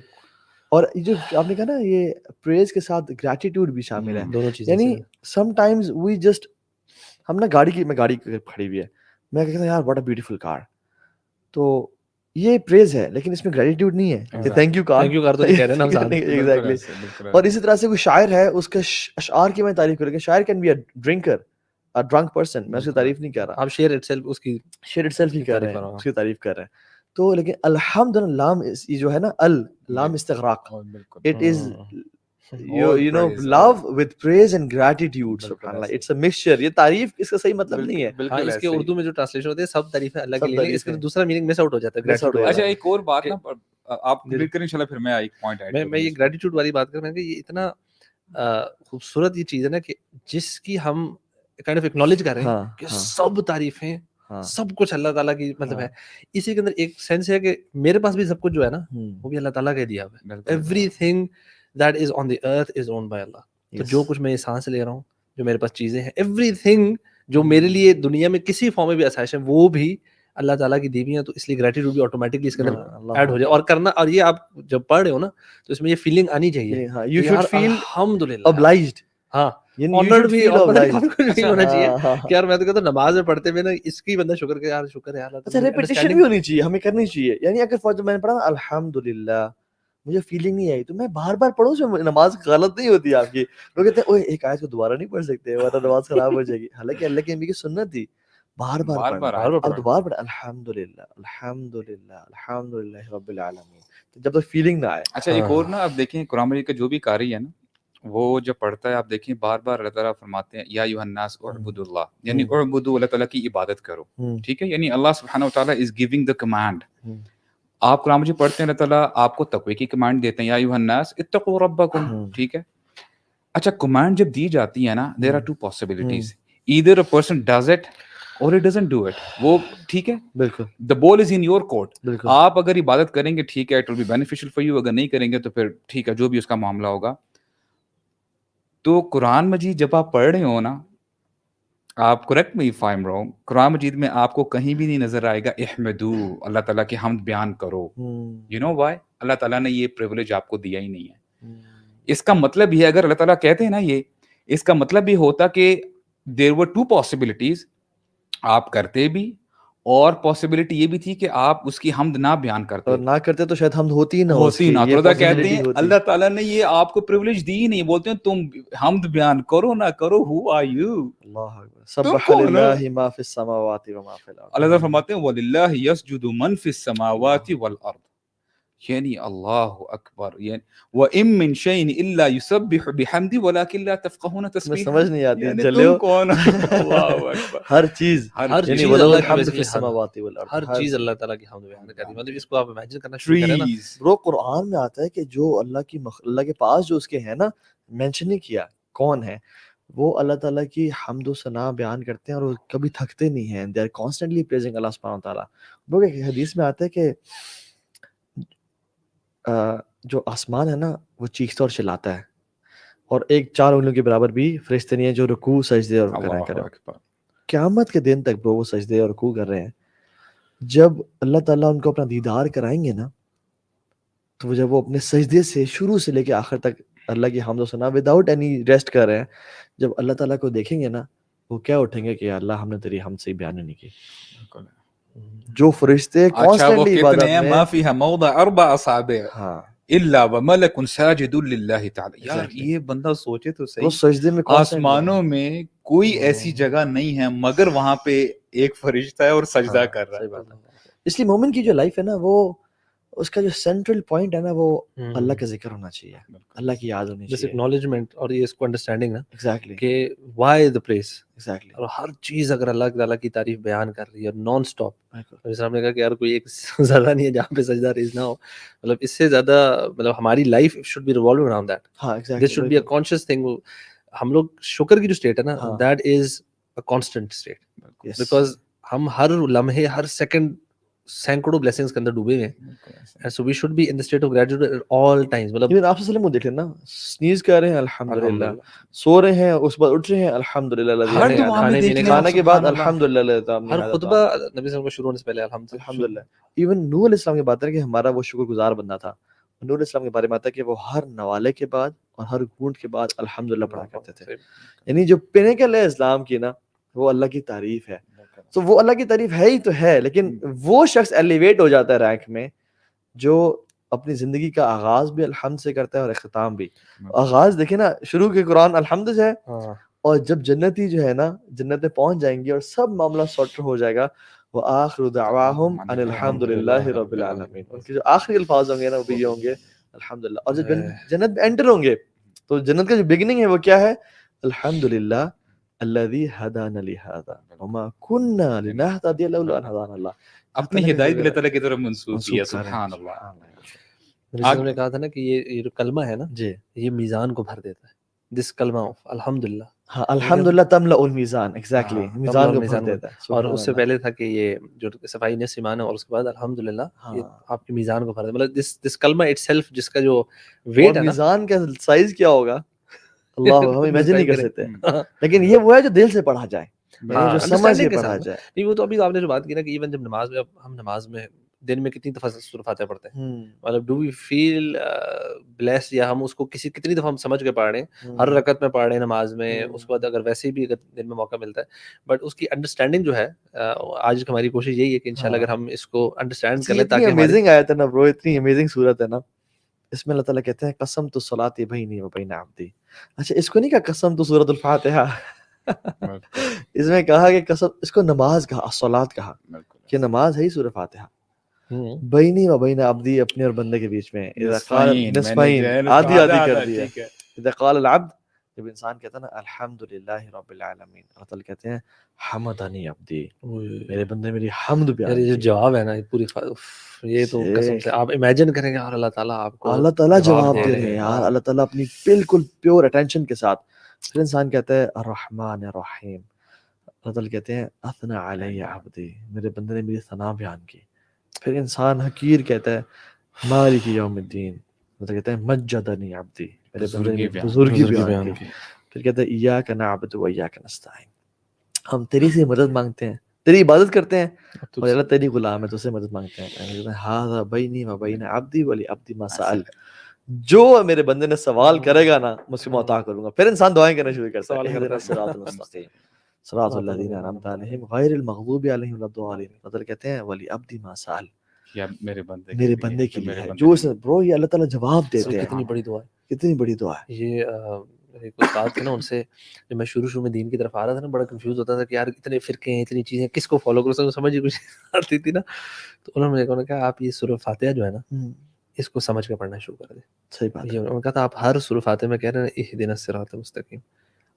اور جو آپ نے کہا نا یہ پریز کے ساتھ گریٹیٹیوڈ بھی شامل ہے۔ دونوں چیزیں یعنی سم ٹائمز وی جسٹ ہم نا گاڑی کی میں گاڑی کھڑی ہوئی ہے۔ میں کہتا ہوں یار واٹ اے بیوٹیفل کار تو یہ پریز ہے لیکن اس میں گریٹیٹیوڈ نہیں ہے کہ تھینک یو کار تھینک یو کار تو کہہ رہے ہیں ہم ساتھ۔ [laughs] ایگزیکٹلی اور اسی طرح سے کوئی شاعر ہے اس کے اشعار کی میں تعریف کروں کہ شاعر can be a drinker a drink person میں اس کی تعریف نہیں کر رہا۔ آپ شیئر اٹ سیلف اس کی شیئر اٹ سیلف ہی کر رہے ہیں اس کی تعریف کر رہے ہیں۔ تو لیکن الحمد لام یہ جو ہے نا ال لام استغراق it is you know love with praise and gratitude سبحان اللہ اٹس اے مکسچر یہ تعریف اس کا صحیح مطلب نہیں ہے۔ ہاں اس کے اردو میں جو ٹرانسلیشن ہوتے ہیں سب تعریف ہے اللہ کے لیے اس کا دوسرا میننگ مس آؤٹ ہو جاتا ہے اچھا ایک اور بات نا آپ کمپلیٹ کریں انشاءاللہ پھر میں ایک پوائنٹ میں میں یہ گریٹیٹیوڈ والی بات کر میں کہ یہ اتنا خوبصورت یہ چیز ہے نا کہ جس کی ہم کائنڈ آف ایکنالج کر رہے ہیں کہ سب تعریفیں سب کچھ اللہ تعالیٰ کی مطلب ہے اسی کے اندر ایک سینس ہے کہ میرے پاس بھی سب کچھ جو ہے نا وہ بھی اللہ تعالیٰ کا دیا ہوا ہے everything that is on the earth is own by اللہ تو جو کچھ میں سانس لے رہا ہوں جو میرے پاس چیزیں ہیں ایوری تھنگ جو میرے لیے دنیا میں کسی فارم میں بھی آسائش ہے وہ بھی اللہ تعالیٰ کی دیوی ہیں تو اس لیے گریٹیٹیوڈ بھی آٹومیٹکلی اس کے اندر ایڈ ہو جائے اور کرنا اور یہ آپ جب پڑھ رہے ہو نا تو اس میں یہ فیلنگ آنی چاہیے یو شوڈ فیل الحمدللہ obliged ہاں آنرڈ بھی ہونا چاہیے کہ یار میں تو کہتا ہوں نماز میں پڑھتے ہوئے نا اس کی بندہ شکر کہ یار شکر ہے اچھا ریپیٹیشن بھی ہونی چاہیے ہمیں کرنی چاہیے۔ یعنی اگر فوج میں نے پڑھا نا الحمدللہ مجھے فیلنگ نہیں آئی۔ تو میں بار بار پڑھوں میں نماز غلط نہیں ہوتی آپ کی۔ لوگ کہتے ہیں اوے ایک آیت کو دوبارہ نہیں پڑھ سکتے ورنہ نماز خراب ہو جائے گی۔ حالانکہ اللہ کے نبی کی سنت تھی۔ بار بار بار اب دوبارہ پڑھ الحمدللہ الحمدللہ الحمدللہ رب العالمین۔ جب تک فیلنگ نہ آئے۔ اچھا ایک اور نا آپ دیکھیں قرآن مجید کا جو بھی قاری ہے نا وہ جب پڑھتا ہے آپ دیکھیں بار بار اللہ تعالیٰ فرماتے ہیں یا الناس اعبد اللہ۔ یعنی اعبد اللہ تعالیٰ کی عبادت کرو۔ ٹھیک ہے؟ یعنی اللہ سبحانہ و تعالیٰ از گیونگ دا کمانڈ آپ قرآن مجید پڑھتے ہیں اللہ تعالیٰ آپ کو تقوی کی کمانڈ دیتے ہیں یا ایوہ الناس اتقوا ربکم۔ ٹھیک ہے؟ اچھا کمانڈ جب دی جاتی ہے نا there are two possibilities either a person does it or it doesn't do it وہ ٹھیک ہے؟ بالکل۔ دا بال از ان یور کورٹ آپ اگر عبادت کریں گے ٹھیک ہے it will be beneficial for you اگر نہیں کریں گے تو پھر ٹھیک ہے جو بھی اس کا معاملہ ہوگا۔ تو قرآن مجید جب آپ پڑھ رہے ہو نا آپ کریکٹ میں فائم رہو قرآن مجید میں آپ کو کہیں بھی نہیں نظر آئے گا احمدو اللہ تعالیٰ کے حمد بیان کرو۔ یو نو وائی اللہ تعالیٰ نے یہ پریولیج آپ کو دیا ہی نہیں ہے۔ اس کا مطلب یہ اگر اللہ تعالیٰ کہتے ہیں نا یہ اس کا مطلب یہ ہوتا کہ دیر ور ٹو پاسبلٹیز آپ کرتے بھی اور پاسبلٹی یہ بھی تھی کہ آپ اس کی حمد نہ بیان کرتے۔ اور نہ کرتے تو شاید حمد ہوتی نہ ہوتی نہ تو کہتے ہیں اللہ تعالیٰ نے یہ آپ کو پریولیج دی نہیں بولتے ہیں تم حمد بیان کرو نہ کرو ہو آر یو اللہ سبح للہ ما فی السماوات و ما فی الارض۔ اللہ تعالیٰ فرماتے ہیں وَلِلَّهِ يَسْجُدُ مَن فِي السَّمَاوَاتِ وَالْأَرْضِ یعنی اللہ اکبر یعنی وَإِن مِّن شَيْءٍ إِلَّا يُسَبِّحُ بِحَمْدِ وَلَكِن لَّا تَفْقَهُونَ تَسْبِيحَهُ سمجھ نہیں آتی یعنی چلے کون اللہ اکبر۔ ہر چیز ہر یعنی چیز کی الحمد فی السماوات والارض ہر چیز اللہ تعالیٰ کی حمد بیان کرتی ہے مطلب اس کو آپ امیجن کرنا شروع کریں نا۔ برو قرآن میں آتا ہے کہ جو اللہ کی. اللہ کے پاس جو اس کے ہیں نا مینشن نہیں کیا کون ہے وہ اللہ تعالیٰ کی حمد و ثنا بیان کرتے ہیں اور وہ کبھی تھکتے نہیں ہیں۔ دے آر کانسٹنٹلی پریزنگ اللہ سبحانہ تعالیٰ وہ ایک حدیث میں آتا ہے کہ جو آسمان ہے نا وہ چیختا اور چلاتا ہے۔ اور ایک چار انگلیوں کے برابر بھی فرشتے نہیں ہیں جو رکوع سجدے اور قیامت کے دن تک وہ سجدے اور رکوع کر رہے ہیں۔ جب اللہ تعالیٰ ان کو اپنا دیدار کرائیں گے نا تو وہ جب وہ اپنے سجدے سے شروع سے لے کے آخر تک اللہ کی حمد و ثنا وداؤٹ اینی ریسٹ کر رہے ہیں جب اللہ تعالیٰ کو دیکھیں گے نا وہ کیا اٹھیں گے کہ اللہ ہم نے تیری ہم سے بیان نہیں کی۔ جو فرشتے اچھا وہ کانسٹنٹلی کتنے ہیں ما فیہا موضع اربع اصابع ہاں۔ الا وملک ساجد للہ تعالی. یار. یہ بندہ سوچے تو وہ صحیح سجدے میں آسمانوں میں کوئی ایسی جگہ نہیں ہے مگر وہاں پہ ایک فرشتہ ہے اور سجدہ ہاں، کر رہا ہے۔ اس لیے مومن کی جو لائف ہے نا وہ اس کا جو سینٹرل پوائنٹ ہے نا وہ اللہ کا ذکر ہونا چاہیے۔ اللہ کی یاد ہونی چاہیے۔ اکنالجمنٹ اور یہ اس کو انڈرسٹینڈنگ نا ایگزیکٹلی کہ وائی دا پلیس ایگزیکٹلی اور ہر چیز اگر اللہ تعالیٰ کی تعریف بیان کر رہی ہے نان اسٹاپ جیسے ہم نے کہا کہ یار کوئی ایک [laughs] زیادہ نہیں ہے جہاں پہ سجدہ ریز نہ ہو۔ مطلب اس سے زیادہ مطلب ہماری life should be revolve around that ہاں this should be a conscious thing ہم لوگ شکر کی جو اسٹیٹ ہے نا۔ That is a constant state because ہم ہر لمحے ہر سیکنڈ سینکڑوں بلیسنگز کے اندر ڈوبے ہوئے ہیں۔ So we should be in the state of gratitude all times مطلب ایون آپ صلی اللہ دیکھ لینا سنیز کر رہے ہیں الحمدللہ سو رہے ہیں اس بعد اٹھ رہے ہیں الحمدللہ میں دیکھ لیں کھانے کے بعد سبحان اللہ۔ الحمدللہ ہر خطبہ نبی صلی اللہ علیہ وسلم کا شروع ہونے سے پہلے الحمدللہ۔ الحمدللہ۔ ایون نور علیہ السلام کی بات ہے کہ ہمارا وہ شکر گزار بندہ تھا۔ نور علیہ السلام کے بارے میں آتا ہے کہ وہ ہر نوالے کے بعد اور ہر گھونٹ کے بعد الحمدللہ پڑھا کرتے تھے۔ یعنی جو پنیکل ہے اسلام کی نا وہ اللہ کی تعریف ہے۔ تو وہ اللہ کی تعریف ہے ہی تو ہے لیکن وہ شخص ایلیویٹ ہو جاتا ہے رینک میں جو اپنی زندگی کا آغاز بھی الحمد سے کرتا ہے اور اختتام بھی۔ آغاز دیکھیں نا شروع کے قرآن الحمد سے ہے ہاں۔ اور جب جنتی جو ہے نا جنت میں پہنچ جائیں گی اور سب معاملہ سارٹ ہو جائے گا وہ آخر دعواہم ان الحمد للہ رب العالمین۔ ان کے جو آخری الفاظ ہوں گے نا وہ بھی یہ ہوں گے الحمد للہ۔ اور جب جن- جنت میں انٹر ہوں گے تو جنت کا جو بگننگ ہے وہ کیا ہے؟ الحمد للہ الذي هدانا لهذا. وما كنا لنهتدي لولا ان هدانا الله. اپنی ہدایت اللہ تعالیٰ کی طرف منسوخ منسوخ کیا۔ سبحان اللہ وسلم نے کہا تھا نا کہ یہ کلمہ ہے نا جی. یہ میزان کو بھر دیتا ہے. دس کلمہ آف الحمدللہ. ہاں الحمدللہ تملا الميزان ایگزیکٹلی ہاں، میزان تملأ کو بھر الميزان دیتا ہے. اور اس سے۔ پہلے تھا کہ یہ جو صفائی نصف ایمان ہے اور اس کے بعد الحمدللہ یہ ہاں۔ آپ کی میزان کو بھر دیتا ہے مطلب دس دس کلمہ اٹ سیلف جس کا جو ویٹ ہے نا۔ میزان کا سائز کیا ہوگا؟ اللہ [laughs] ہم امیجن نہیں کر۔ سکتے۔ لیکن یہ وہ ہے جو دل سے پڑھا جائے۔ یعنی ہاں، جو سمجھ کے کے پڑھا۔ جائے۔ نہیں وہ تو ابھی آپ نے جو بات کی نا کہ ایون جب نماز میں ہم نماز میں دن میں کتنی دفعہ سورہ فاتحہ پڑھتے ہیں۔ مطلب ڈو وی فیل بلیس یا ہم اس کو کسی کتنی دفعہ ہم سمجھ کے پڑھ رہے ہیں ہر رکعت میں پڑھ رہے ہیں نماز میں۔ اس کے بعد اگر ویسے بھی اگر دن میں موقع ملتا ہے۔ بٹ اس کی انڈرسٹینڈنگ جو ہے آج ہماری کوشش یہی ہے کہ انشاءاللہ ہاں۔ اگر ہم اس کو انڈرسٹینڈ کر لیں تاکہ امیزنگ آیت ہے نا برو اتنی امیزنگ صورت ہے نا۔ اس میں اللہ تعالیٰ کہتے ہیں قسم تو صلاتی بینی و بین عبدی. اچھا اس کو نہیں کہا قسم تو سورۃ الفاتحہ؟ اس میں کہا کہ قسم اس کو نماز کہا الصلاۃ کہا کہ نماز ہے ہی سورہ فاتحہ۔ بینی و بین عبدی اپنے اور بندے کے بیچ میں اذا قال نصفین، آدھی آدھی کر دیا۔ اذا قال العبد جب انسان کہتا ہے نا الحمدللہ رب العالمین اللہ تعالیٰ کہتے ہیں حمدنی عبدی میرے بندے میری حمد یار بیان یہ جو جواب ہے نا یہ پوری یہ تو۔ قسم سے آپ امیجن کریں گے اور اللہ تعالیٰ آپ کو اللہ تعالیٰ جواب دے رہے ہیں یار۔ اللہ تعالیٰ اپنی بالکل پیور اٹینشن کے ساتھ۔ پھر انسان کہتا ہے الرحمن الرحیم اللہ تعالیٰ کہتے ہیں اثنا علی عبدی میرے بندے نے میری ثنا بیان کی۔ پھر انسان حقیر کہتا ہے مالک یوم الدین اللہ تعالیٰ کہتے ہیں مجدنی عبدی بزرگی بیان- بزرگی بیان بیان کی پھر کہتا ہے ایاک نعبد و ایاک نستعین ہم تیری سے مدد مانگتے ہیں۔ تیری عبادت کرتے ہیں۔ اور اللہ تیری غلام ہے تو سے مدد مانگتے ہیں۔ ہاذا بینی و بین عبدی ولی عبدی ما سأل. جو میرے بندے نے سوال کرے گا نا میں اس کو عطا کروں گا۔ پھر انسان دعائیں کرنا شروع کرتا ہے۔ الصراط المستقیم۔ صراط الذین انعمت علیہم غیر المغضوب علیہم ولا الضالین۔ مطلب کہتے ہیں ولی عبدی ما سأل. یا میرے بندے میرے لیے، بندے کے لیے جو اس برو یہ اللہ تعالیٰ جواب دیتے ہیں۔ کتنی بڑی دعا ہے۔ کتنی بڑی دعا ہے۔ یہ ایک استاد تھے نا ان سے جب میں شروع شروع میں دین کی طرف آ رہا تھا نا بڑا کنفیوز ہوتا تھا کہ یار اتنے فرقے ہیں اتنی چیزیں کس کو فالو کروں سمجھ ہی کچھ [laughs] آتی تھی نا۔ تو انہوں نے کہا آپ یہ سورہ فاتحہ جو ہے نا اس کو سمجھ کے پڑھنا شروع کر دیں۔ صحیح بات یہ ہے انہوں نے کہا تھا آپ ہر سورہ فاتحہ میں کہہ رہے ہیں اہدنا الصراط المستقیم۔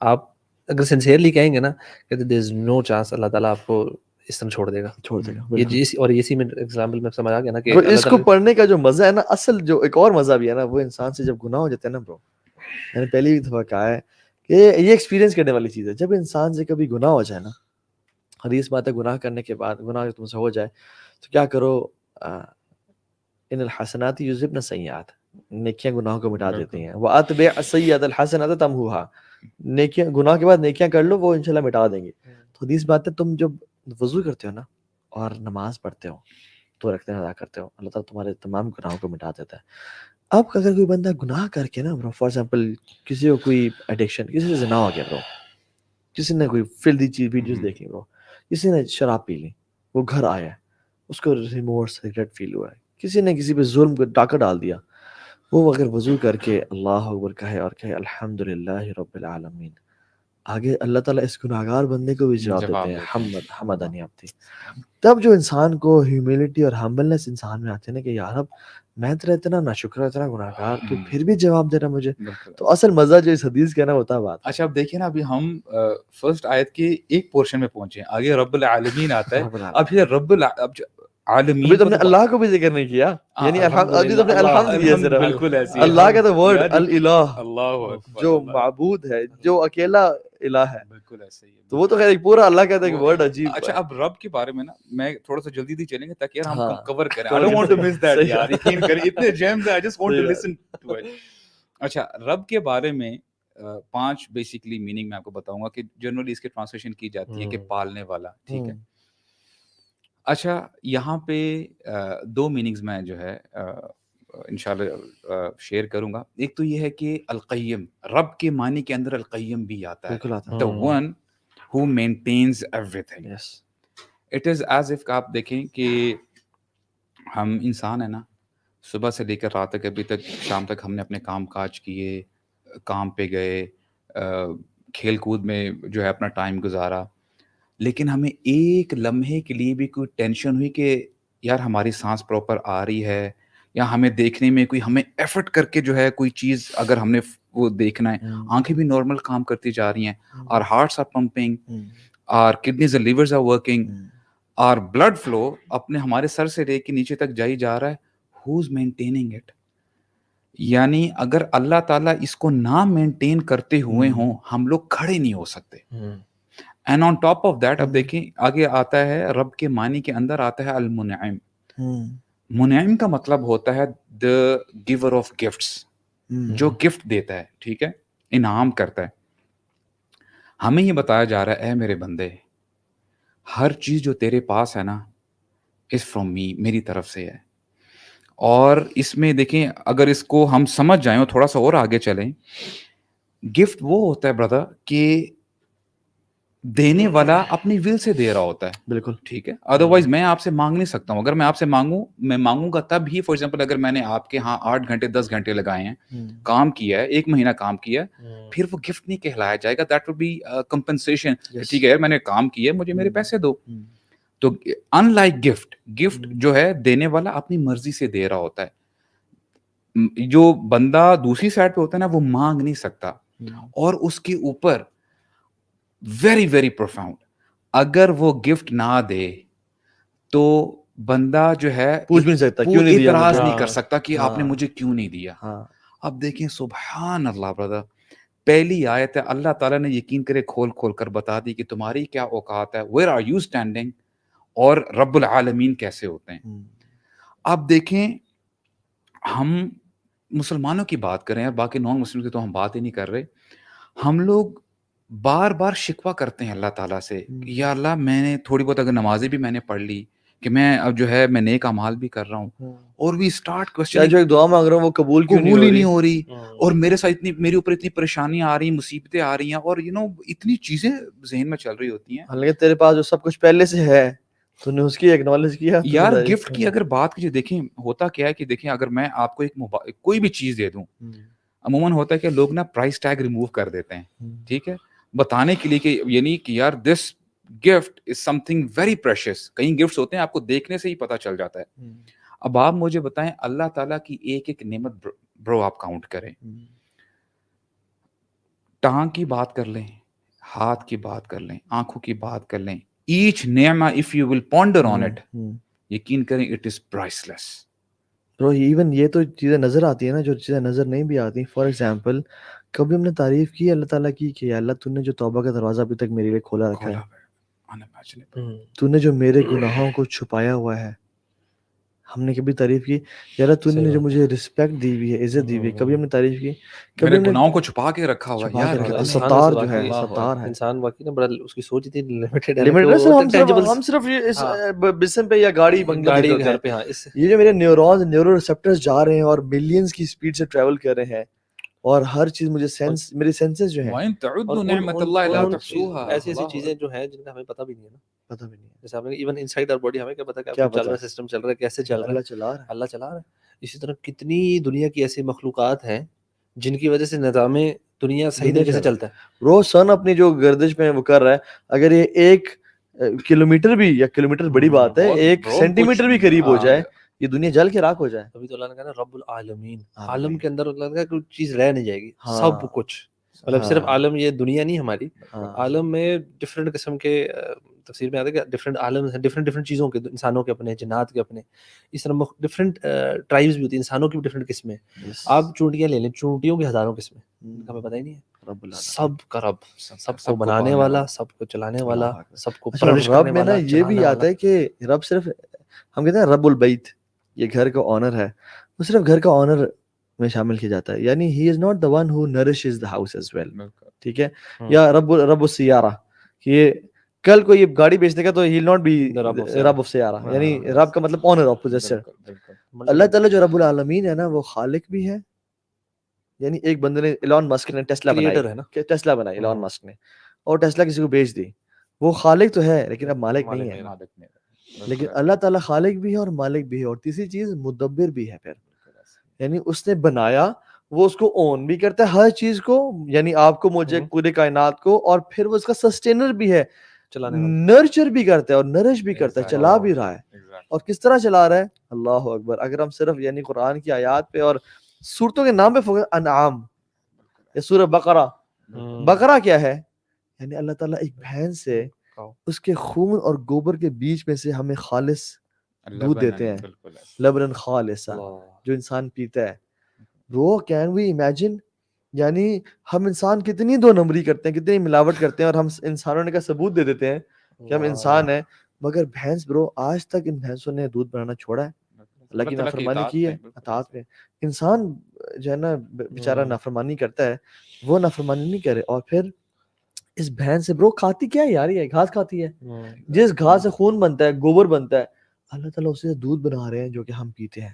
آپ اگر سنسیئرلی کہیں گے نا کہتے دیر از نو چانس اللہ تعالیٰ آپ کو اس طرح چھوڑ دے گا۔ چھوڑ دے گا یہ۔ جس اور اسی میں ایگزامپل میں سمجھ آ گیا نا کہ اس کو پڑھنے کا جو مزہ ہے نا اصل جو ایک اور مزہ بھی ہے نا وہ انسان سے جب گناہ ہو جاتے ہیں نا برو میں نے پہلی دفعہ کہا ہے کہ یہ ایکسپیرینس کرنے والی چیز ہے۔ جب انسان سے کبھی گناہ ہو جائے نا حدیث بات ہے گناہ کرنے کے بعد گناہ تم سے ہو جائے تو کیا کرو؟ ان الحسنات یذبن سیئات۔ نیکیاں گناہوں کو مٹا دیتی ہیں۔ وہ اتبع السیئات الحسنات تمحوها۔ نیکیاں گناہ کے بعد نیکیاں کر لو وہ انشاءاللہ مٹا دیں گے۔ تو حدیث بات ہے تم جب وضو کرتے ہو نا اور نماز پڑھتے ہو تو رکھتے ہیں ادا کرتے ہو۔ اللہ تعالیٰ تمہارے تمام گناہوں کو مٹا دیتا ہے۔ اب اگر کوئی بندہ گناہ کر کے نا برو فار ایگزامپل کسی کو کوئی ایڈکشن کسی سے زنا ہو گیا برو کسی نے کوئی فلدی چیز ویڈیوز۔ دیکھی برو کسی نے شراب پی لی وہ گھر آیا ہے اس کو ریمورس ریگریٹ فیل ہوا ہے۔ کسی نے کسی پہ ظلم کو ڈاکہ ڈال دیا وہ اگر وضو کر کے اللہ اکبر کہے اور کہے الحمد للہ رب العالمین۔ آگے اللہ تعالیٰ اس گناہگار بندے کو بھی جواب دیتے ہیں۔ حمد حمدانی عبدی تب جو انسان کو ہیوملٹی اور ہمبلنس انسان میں آتے ہیں نا کہ یار اب میں تیرا اتنا نہ شکر اتنا گناہگار تو ہم۔ پھر بھی جواب دے رہا مجھے تو اصل مزہ جو اس حدیث کا نا ہوتا بات اچھا اب دیکھیں نا ابھی ہم فرسٹ آیت کے ایک پورشن میں پہنچے ہیں آگے رب العالمین آتا ہے العالمین۔ اب یہ رب الع... اب جو- عالمین تم نے اللہ کو بھی ذکر نہیں کیا؟ یعنی الحمد تم نے الحمد دیا صرف۔ بالکل ایسی اللہ کا تو ورڈ الالہ۔ اللہ جو معبود ہے جو اکیلا الہ ہے۔ بالکل ایسے ہی تو وہ تو خیر ایک پورا اللہ کہتا ہے کہ ورڈ عجیب اچھا اب رب کے بارے میں نا میں تھوڑا سا جلدی جلدی چلیں گے تاکہ یار ہم کور کریں۔ I don't want to miss that یار یقین کریں۔ اتنے جیمز ہیں I just want to listen to it اچھا رب کے بارے میں پانچ بیسیکلی میننگ میں آپ کو بتاؤں گا کہ جنرلی اس کے ٹرانسلیشن کی جاتی ہے کہ پالنے والا ٹھیک ہے۔ اچھا یہاں پہ دو میننگز میں جو ہے انشاءاللہ شیئر کروں گا۔ ایک تو یہ ہے کہ القیم رب کے معنی کے اندر القیم بھی آتا ہے۔ it is as if آپ دیکھیں کہ ہم انسان ہیں نا۔ صبح سے لے کر رات تک ابھی تک شام تک ہم نے اپنے کام کاج کیے کام پہ گئے کھیل کود میں جو ہے اپنا ٹائم گزارا۔ لیکن ہمیں ایک لمحے کے لیے بھی کوئی ٹینشن ہوئی کہ یار ہماری سانس پراپر آ رہی ہے یا ہمیں دیکھنے میں کوئی ہمیں ایفرٹ کر کے جو ہے کوئی چیز اگر ہم نے وہ دیکھنا ہے آنکھیں بھی نارمل کام کرتی جا رہی ہیں۔ اور ہارٹس آر پمپنگ اور کڈنیز لیورز آر ورکنگ اور بلڈ فلو اپنے ہمارے سر سے لے کے نیچے تک جائی جا رہا ہے۔ ہوز مینٹیننگ اٹ یعنی اگر اللہ تعالیٰ اس کو نہ مینٹین کرتے ہوئے ہوں۔ ہم لوگ کھڑے نہیں ہو سکتے۔ And on top of that اب دیکھیں آگے آتا ہے رب کے معنی کے اندر آتا ہے المنعم منعم کا مطلب ہوتا ہے دا گیور آف گفٹس جو گفٹ دیتا ہے ٹھیک ہے انعام کرتا ہے ہمیں یہ بتایا جا رہا ہے اے میرے بندے ہر چیز جو تیرے پاس ہے نا از فرام می میری طرف سے ہے اور اس میں دیکھیں اگر اس کو ہم سمجھ جائیں اور تھوڑا سا اور آگے چلیں گفٹ وہ ہوتا ہے بردر کہ دینے والا اپنی ول سے دے رہا ہوتا ہے۔ بالکل۔ ٹھیک ہے۔ ادروائز میں آپ سے مانگ نہیں سکتا ہوں۔ اگر میں آپ سے مانگوں میں مانگوں گا تب ہی فار ایگزامپل اگر میں نے آپ کے ہاں آٹھ گھنٹے دس گھنٹے لگائے ہیں کام کیا ہے ایک مہینہ کام کیا ہے پھر وہ گفٹ نہیں کہلایا جائے گا۔ دیٹ ول بی کمپنسیشن ٹھیک ہے میں نے کام کیا ہے مجھے میرے پیسے دو۔ تو ان لائک گفٹ گفٹ جو ہے دینے والا اپنی مرضی سے دے رہا ہوتا ہے۔ جو بندہ دوسری سائڈ پہ ہوتا ہے نا وہ مانگ نہیں سکتا۔ اور اس کے اوپر ویری ویری پروفاؤنڈ اگر وہ گفٹ نہ دے تو بندہ جو ہے پوچھ بھی سکتا کیوں نہیں اعتراض نہیں کر سکتا کہ آپ نے ہاں۔ مجھے کیوں نہیں دیا۔ ہاں۔ اب دیکھیں سبحان اللہ برادر پہلی آیت ہے اللہ تعالیٰ نے یقین کرے کھول کھول کر بتا دی کہ تمہاری کیا اوقات ہے ویئر آر یو اسٹینڈنگ اور رب العالمین کیسے ہوتے ہیں؟ اب دیکھیں ہم مسلمانوں کی بات کریں اور باقی نان مسلم کی تو ہم بات ہی نہیں کر رہے۔ ہم لوگ بار بار شکوا کرتے ہیں اللہ تعالیٰ سے یا اللہ میں نے تھوڑی بہت اگر نمازیں بھی میں نے پڑھ لی کہ میں اب جو ہے میں نیک امال بھی کر رہا ہوں۔ اور بھی اسٹارٹ کوشچن جو ایک دعا مانگ رہا ہوں وہ قبول قبول ہی نہیں ہو رہی۔ اور میرے ساتھ اتنی میرے اوپر اتنی پریشانیاں آ رہی ہیں مصیبتیں آ رہی ہیں اور یو نو اتنی چیزیں ذہن میں چل رہی ہوتی ہیں۔ حالانکہ تیرے پاس جو سب کچھ پہلے سے ہے تو نے اس کی ایکنالج کیا یار گفٹ کی اگر بات کیجیے دیکھیں ہوتا کیا ہے کہ دیکھیں اگر میں آپ کو ایک کوئی بھی چیز دے دوں عموماً ہوتا ہے کہ لوگ نا پرائز ٹیگ ریموو کر دیتے ہیں ٹھیک ہے؟ بتانے کے لیے کہ یعنی کہ یار this gift is something very precious کئی گفٹس ہوتے ہیں آپ کو دیکھنے سے ہی پتا چل جاتا ہے۔ اب آپ مجھے بتائیں اللہ تعالیٰ کی ایک ایک نعمت برو آپ کاؤنٹ کریں۔ ٹانگ کی بات کر لیں ہاتھ کی بات کر لیں آنکھوں کی بات کر لیں each نعمہ if you will ponder on it یقین کریں اٹ از پرائس لیس برو ایون یہ تو چیزیں نظر آتی ہیں نا جو چیزیں نظر نہیں بھی آتی۔ فار ایگزامپل کبھی ہم نے تعریف کی اللہ تعالیٰ کی کہ اللہ تو نے جو توبہ کا دروازہ ابھی تک میرے لیے کھولا رکھا ہے؟ تو نے جو میرے گناہوں کو چھپایا ہوا ہے ہم نے کبھی تعریف کی؟ یار تو نے جو مجھے رسپیکٹ دی ہوئی ہے عزت دی ہوئی ہے کبھی ہم نے تعریف کی؟ کبھی گناہوں کو چھپا کے رکھا ہوا ہے یار ستار جو ہے ستار ہے۔ انسان واقعی نا بڑا اس کی سوچ اتنی لمیٹڈ ہے۔ لمیٹڈ ہم صرف ہم صرف اس بسم پہ یا گاڑی گاڑی گھر پہ ہاں یہ جو میرے نیورونز نیورو ریسپٹرز جا رہے ہیں اور ملینز کی سپیڈ سے ٹریول کر رہے ہیں اور ہر چیز مجھے سینس میری سینسز جو ہیں لَا تَحْصُوهَا. ایسی ایسی چیزیں جو ہیں جن کا ہمیں پتہ بھی نہیں ہے نا۔ پتہ بھی نہیں ہے۔ جیسے نے ایون انسائیڈ اور باڈی ہمیں کیا پتہ کیا چل رہا سسٹم چل رہا ہے کیسے چل رہا ہے؟ اللہ چلا رہا ہے۔ اللہ چلا رہا ہے۔ اسی طرح کتنی دنیا کی ایسی مخلوقات ہیں جن کی وجہ سے نظام دنیا صحیح طریقے سے چلتا ہے۔ روز سن اپنی جو گردش میں وہ کر رہا ہے اگر یہ ایک کلومیٹر بھی یا کلومیٹر بڑی بات ہے ایک سینٹی میٹر بھی قریب ہو جائے یہ دنیا جل کے راک ہو جائے۔ ابھی تو اللہ نے کہا نا رب العالمین۔ عالم کے اندر اللہ نے کہا کوئی چیز رہ نہیں جائے گی ہاں۔ سب کچھ۔ مطلب صرف ہاں۔ عالم یہ دنیا نہیں ہماری ہاں۔ عالم میں ڈفرینٹ قسم کے تفسیر میں آتا ہے کہ ڈفرینٹ عالم ہیں ڈفرینٹ ڈفرینٹ چیزوں کے انسانوں کے اپنے جنات کے اپنے۔ اس طرح ڈفرینٹ ٹرائبس بھی ہوتی ہیں انسانوں کی بھی ڈفرینٹ قسمیں آپ چونٹیاں لے لیں چونٹیوں کی ہزاروں قسمیں ہمیں پتہ ہی نہیں ہے۔ سب کا رب سب کو بنانے والا سب کو چلانے والا سب کو رب میں نا یہ بھی آتا ہے کہ رب صرف ہم کہتے ہیں رب البیت۔ یہ گھر کا آنر ہے وہ صرف گھر کا آنر میں شامل کیا جاتا ہے۔ یعنی he is not the one who nurtures the house as well ٹھیک ہے؟ یا رب رب السیارہ کہ یہ کل کو یہ گاڑی بیچنے کا تو ہی ناٹ بی رب آف سیارہ یعنی رب کا مطلب آنر آف پوزیسر اللہ تعالیٰ جو رب العالمین ہے نا وہ خالق بھی ہے۔ یعنی ایک بندے نے ایلون مسک نے ٹیسلا بنائی۔ ہے نا۔ ٹیسلا بنائی ایلون مسک نے۔ اور ٹیسلا کسی کو بیچ دی۔ وہ خالق تو ہے لیکن اب مالک نہیں ہے۔ لیکن اللہ تعالیٰ خالق بھی ہے اور مالک بھی ہے اور تیسری چیز مدبر بھی ہے پھر۔ یعنی اس نے بنایا وہ اس کو اون بھی کرتا ہے ہر چیز کو یعنی آپ کو مجھے پورے کائنات کو اور پھر وہ اس کا سسٹینر بھی ہے۔ نرچر بھی کرتا ہے اور نرش بھی کرتا ہے چلا بھی رہا ہے۔ اور کس طرح چلا رہا ہے؟ اللہ اکبر۔ اگر ہم صرف یعنی قرآن کی آیات پہ اور صورتوں کے نام پہ فوکس انعام۔ یا سورہ بقرہ۔ بقرہ کیا ہے؟ یعنی اللہ تعالیٰ ایک بہن سے اس کے خون اور گوبر کے بیچ میں سے ہمیں خالص دودھ دیتے ہیں۔ لبرن خالص جو انسان پیتا ہے۔ وہ کین وی امیجن یعنی ہم انسان کتنی دو نمبری کرتے ہیں کتنی ملاوٹ کرتے ہیں اور ہم انسانوں نے کا ثبوت دے دیتے ہیں کہ ہم انسان ہیں۔ مگر بھینس برو آج تک ان بھینسوں نے دودھ بنانا چھوڑا ہے۔ اللہ کی نافرمانی کی ہے اطاعت میں۔ انسان جو ہے نا بیچارہ نافرمانی کرتا ہے وہ نافرمانی نہیں کرے۔ اور پھر اس بہن سے برو کھاتی کیا ہے یار یہ؟ گھاس کھاتی ہے۔ جس گھاس سے خون بنتا ہے گوبر بنتا ہے۔ اللہ تعالیٰ اسے دودھ بنا رہے ہیں جو کہ ہم پیتے ہیں۔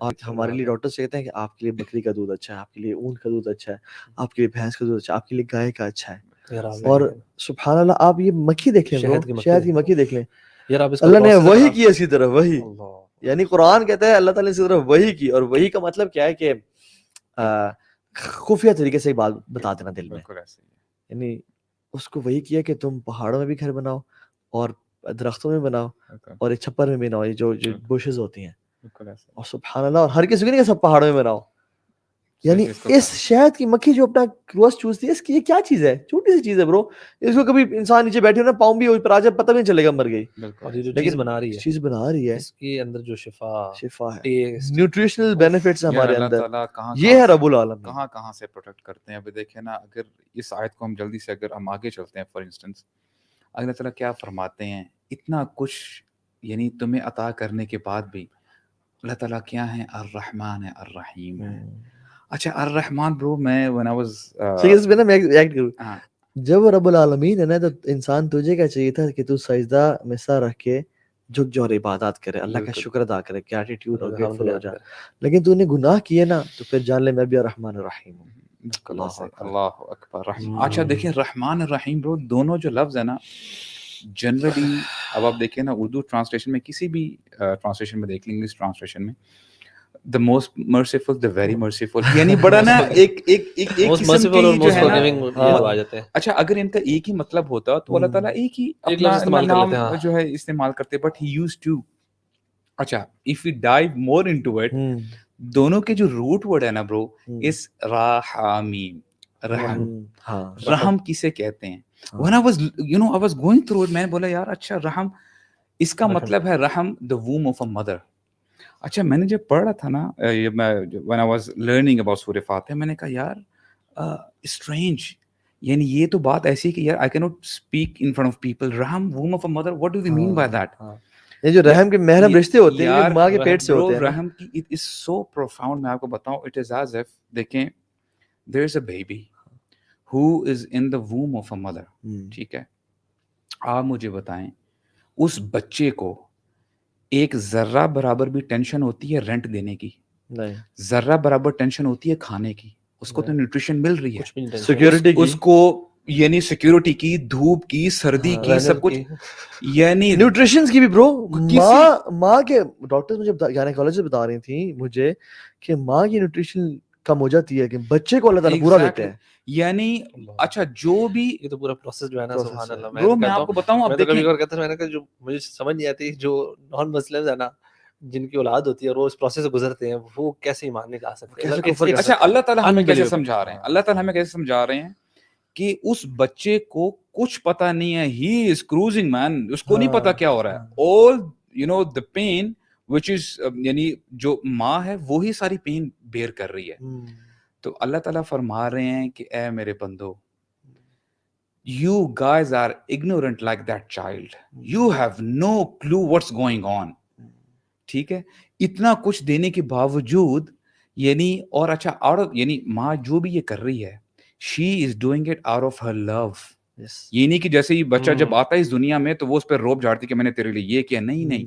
اور ہمارے لیے ڈاکٹر سے کہتے ہیں کہ آپ کے لیے بکری کا دودھ اچھا ہے آپ کے لیے اونٹ کا دودھ اچھا ہے آپ کے لیے بھینس کا دودھ اچھا ہے آپ کے لیے گائے کا اچھا ہے۔ اور سبحان اللہ آپ یہ مکھی دیکھ لیں شہد کی مکھی دیکھ لیں۔ اللہ نے وہی کی اسی طرح وہی۔ یعنی قرآن کہتا ہے اللہ تعالیٰ نے اسی طرح وہی کی اور وہی کا مطلب کیا ہے کہ خفیہ طریقے سے بات بتا دینا دل میں۔ یعنی اس کو وہی کیا کہ تم پہاڑوں میں بھی گھر بناؤ اور درختوں میں بناؤ اور ایک چھپر میں بناؤ جو جو بوشز ہوتی ہیں۔ اور سبحان اللہ اور ہر کسی کو نہیں کہ سب پہاڑوں میں بناؤ۔ یعنی اس شہد کی مکھی جو اپنا کروس چوزتی ہے اس کی یہ کیا چیز ہے؟ چھوٹی سی چیز ہے برو اس کو کبھی انسان نیچے بیٹھے ہو نا پاؤں بھی پر آج پتہ نہیں چلے گا مر گئی۔ لیکن بنا رہی ہے۔ چیز بنا رہی ہے۔ اس کے اندر جو شفا شفا ہے۔ نیوٹریشنل بینیفٹس ہمارے اندر۔ یہ ہے رب العالم کہاں کہاں سے پروٹیکٹ کرتے ہیں؟ ابھی دیکھیں نا اگر اس آیت کو ہم جلدی سے اگر ہم آگے چلتے ہیں فار انسٹنس اللہ تعالیٰ کیا فرماتے ہیں؟ اتنا کچھ یعنی تمہیں عطا کرنے کے بعد بھی اللہ تعالیٰ کیا ہے الرحمن ہے الرحیم ہے اچھا الرحمن برو میں when I was سیریس میں نا میں ایکٹ کروں جب وہ رب العالمین ہے نا تو انسان تجھے کیا چاہیے تھا کہ تو سجدہ میں سر رکھ کے جھک جو اور عبادات کرے۔ اللہ کا شکر ادا کرے کہ ایٹیٹیوڈ اور گریٹفل ہو جائے۔ لیکن تو نے گناہ کیے نا تو پھر جان لے میں بھی الرحمن الرحیم ہوں۔ اللہ اکبر۔ اچھا دیکھیں رحمان الرحیم برو دونوں جو لفظ ہے نا جنرلی اب آپ دیکھیں نا اردو ٹرانسلیشن میں کسی بھی ٹرانسلیشن میں دیکھ لیں انگلش ٹرانسلیشن میں۔ The most merciful the very merciful. یعنی بڑا نا ایک ایک ایک ایک قسم کی جو ہے نا اچھا اگر ان کا ایک ہی مطلب ہوتا تو اللہ تعالیٰ ایک ہی اپنا نام جو ہے استعمال کرتے بٹ ہی یوز ٹو اچھا if you dive more into it دونوں کے جو روٹ ورڈ ہے نا برو اس رحم رحم کسے کہتے ہیں when I was you know I was going through it میں نے بولا یار اچھا رحم اس کا مطلب ہے رحم the womb of a mother. اچھا میں نے جب پڑھ رہا تھا نا when I was learning about سورہ فاتح میں نے کہا یار اسٹرینج یعنی یہ تو بات ایسی کہ یار آئی کی not speak in front of people رحم womb of mother what do we mean by that یہ جو رحم کے محرم رشتے ہوتے ہیں ماں کے پیٹ سے ہوتے ہیں رحم کی اٹ از سو پروفاؤنڈ میں آپ کو بتاؤں اٹ از ایز اف دیکھیں there is a baby who is in the womb of a mother ٹھیک ہے؟ آپ مجھے بتائیں اس بچے کو ایک ذرہ برابر بھی ٹینشن ہوتی ہے رینٹ دینے کی ذرہ برابر ٹینشن ہوتی ہے کھانے کی۔ اس کو تو نیوٹریشن مل رہی ہے۔ سیکورٹی اس کو یعنی سیکورٹی کی دھوپ کی سردی کی سب کچھ۔ یعنی نیوٹریشن کی بھی برو ماں ماں کے ڈاکٹر مجھے گائنیکالوجسٹ بتا رہی تھی مجھے کہ ماں کی نیوٹریشن کم ہو جاتی ہے کہ بچے کو اللہ تعالیٰ پورا لیتے ہیں۔ یعنی اچھا جو بھی یہ تو پورا پروسیس جو ہے نا سبحان اللہ میں آپ کو بتاؤں اب کبھی کبھی کہتا ہوں میں نے کہ جو مجھے سمجھ نہیں آتی جو نان مسلمز ہیں نا جن کی اولاد ہوتی ہے اور وہ اس پروسیس سے گزرتے ہیں وہ کیسے ایمان لا سکتے؟ اچھا اللہ تعالیٰ ہمیں کیسے سمجھا رہے ہیں؟ اللہ تعالیٰ ہمیں کیسے سمجھا رہے ہیں کہ اس بچے کو کچھ پتا نہیں ہے ہی از کروزنگ مین اس کو نہیں پتا کیا ہو رہا ہے۔ All you know the pain which از یعنی جو ماں ہے وہی ساری پین بیئر کر رہی ہے۔ تو اللہ تعالیٰ فرما رہے ہیں کہ اے میرے بندو you guys are ignorant like that child you have no clue what's going on ٹھیک ہے؟ اتنا کچھ دینے کے باوجود یعنی اور اچھا اور یعنی ماں جو بھی یہ کر رہی ہے she is doing it out of her love یہ نہیں کہ جیسے ہی بچہ جب آتا ہے اس دنیا میں تو وہ اس پہ روپ جھاڑتی کہ میں نے تیرے لیے یہ کیا نہیں نہیں۔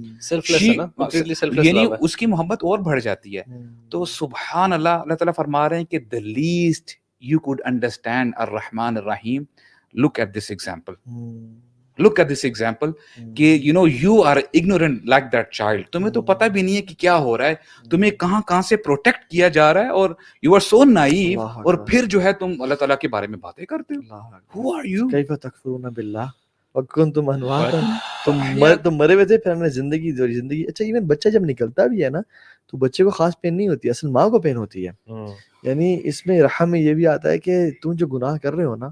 یعنی اس کی محبت اور بڑھ جاتی ہے۔ تو سبحان اللہ اللہ تعالیٰ فرما رہے ہیں کہ the least you could understand الرحمن الرحیم look at this example look at this example کہ you know you are ignorant like that child تمہیں تو پتہ بھی نہیں ہے کہ کیا ہو رہا ہے. تمہیں کہاں کہاں سے پروٹیکٹ کیا جا رہا ہے اور یو آر سو نائیو اور پھر جو ہے تم اللہ تعالیٰ کے بارے میں باتیں کرتے ہو. ہو آر یو کیف تکفرون باللہ؟ وکنتم انواتا تم تم مرے ہوئے تھے پھر ہم نے زندگی دی زندگی اچھا ایون بچہ جب نکلتا بھی ہے نا تو بچے کو خاص پین نہیں ہوتی اصل ماں کو پین ہوتی ہے۔ یعنی اس میں رحم میں یہ بھی آتا ہے کہ تم جو گناہ کر رہے ہو نا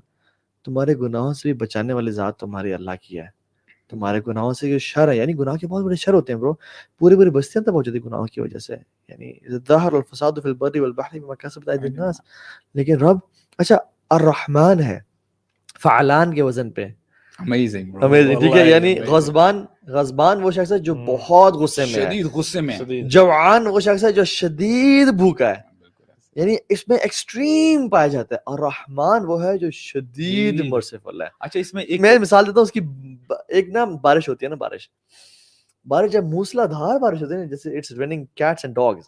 تمہارے گناہوں سے بھی بچانے والے ذات تمہاری اللہ کی ہے۔ تمہارے گناہوں سے جو شر ہے یعنی گناہ کے بہت بڑے شر ہوتے ہیں برو پوری پوری بستیاں تب ہو جاتی گناہوں کی وجہ سے۔ یعنی ظاہر الفساد فی البر والبحر بما کسبت ایدی الناس۔ لیکن رب اچھا الرحمن ہے فعلان کے وزن پہ۔ امیزنگ امیزنگ ٹھیک ہے یعنی غضبان غضبان وہ شخص ہے جو بہت غصے میں شدید غصے میں۔ جوعان وہ شخص ہے جو شدید بھوکا ہے۔ یعنی اس میں ایکسٹریم پایا جاتا ہے۔ اور رحمان وہ ہے جو شدید مرسفل ہے۔ اچھا اس میں ایک میں مثال دیتا ہوں اس کی ایک نا بارش ہوتی ہے نا بارش۔ بارش جب موسلا دھار بارش ہوتی ہے نا جیسے it's raining cats and dogs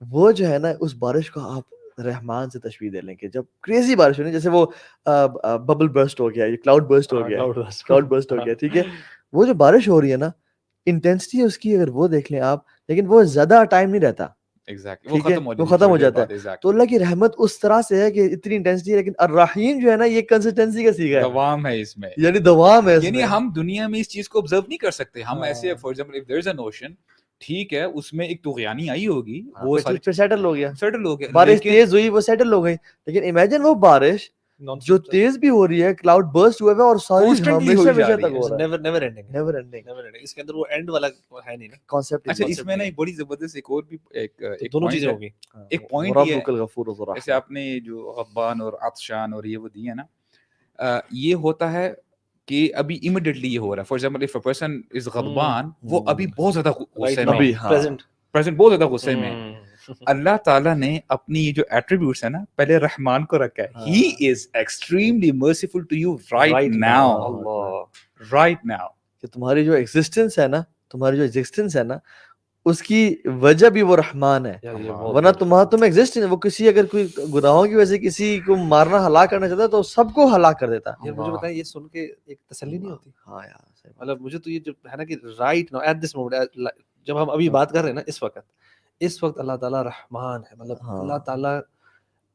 وہ جو ہے نا اس بارش کو آپ رحمان سے تشبیح دے لیں کہ جب کریزی بارش ہونی جیسے وہ ببل برسٹ ہو گیا کلاؤڈ برسٹ ہو گیا۔ کلاؤڈ برسٹ ہو گیا ٹھیک ہے۔ وہ جو بارش ہو رہی ہے نا انٹینسٹی اس کی اگر وہ دیکھ لیں آپ لیکن وہ زیادہ ٹائم نہیں رہتا۔ وہ ختم ہو جاتا ہے۔ تو اللہ کی رحمت اس طرح سے ہے کہ اتنی انٹینسٹی ہے لیکن الرحیم جو ہے نا یہ کنسسٹنسی کا سیکھا ہے۔ دوام ہے اس میں۔ یعنی دوام ہے یعنی ہم دنیا میں اس چیز کو آبزرو نہیں کر سکتے۔ ہم ایسے for example if there is an ocean ٹھیک ہے اس میں ایک طغیانی آئی ہوگی وہ سیٹل ہو گیا۔ سیٹل ہو گیا۔ بارش تیز ہوئی وہ سیٹل ہو گئی۔ لیکن امیجن وہ بارش جو تیز بھی ہو رہی ہے کلاؤڈ برسٹ ہوئے ہیں اور ساری ہمیشہ ہمیشہ تک ہو رہا ہے۔ Never never ending never ending never ending اس کے اندر وہ اینڈ والا ہے نہیں نا۔ کانسیپٹ اچھا اس میں نا ایک بڑی زبردست ایک اور بھی ایک ایک دونوں چیزیں ہوگی۔ ایک پوائنٹ یہ ہے۔ الغفور الرحیم جیسے آپ نے جو غبان اور عطشان اور یہ وہ دیے نا یہ ہوتا ہے کہ ابھی امیڈیٹلی یہ ہو رہا ہے۔ For example if a person is غضبان وہ ابھی بہت زیادہ غصے میں ابھی پریزنٹ پریزنٹ بہت زیادہ غصے میں۔ [laughs] اللہ تعالیٰ نے اپنی جو ایٹریبیوٹس ہیں نا پہلے رحمان کو رکھا ہے۔ He is extremely merciful to you right now right now کہ تمہاری جو ایگزسٹنس ہے نا تمہاری جو ایگزسٹنس ہے نا اس کی وجہ بھی وہ رحمان ہے۔ ورنہ تمہارا تم ایگزسٹ وہ کسی اگر کوئی گناہوں کی وجہ سے کسی کو مارنا ہلاک کرنا چاہتا ہے تو سب کو ہلاک کر دیتا۔ یار مجھے بتائیں یہ سن کے ایک تسلی نہیں ہوتی؟ ہاں یار مطلب مجھے تو یہ جو ہے نا کہ right now at this moment جب ہم ابھی بات کر رہے ہیں نا اس وقت اس وقت اللہ تعالیٰ رحمان ہے۔ مطلب اللہ تعالیٰ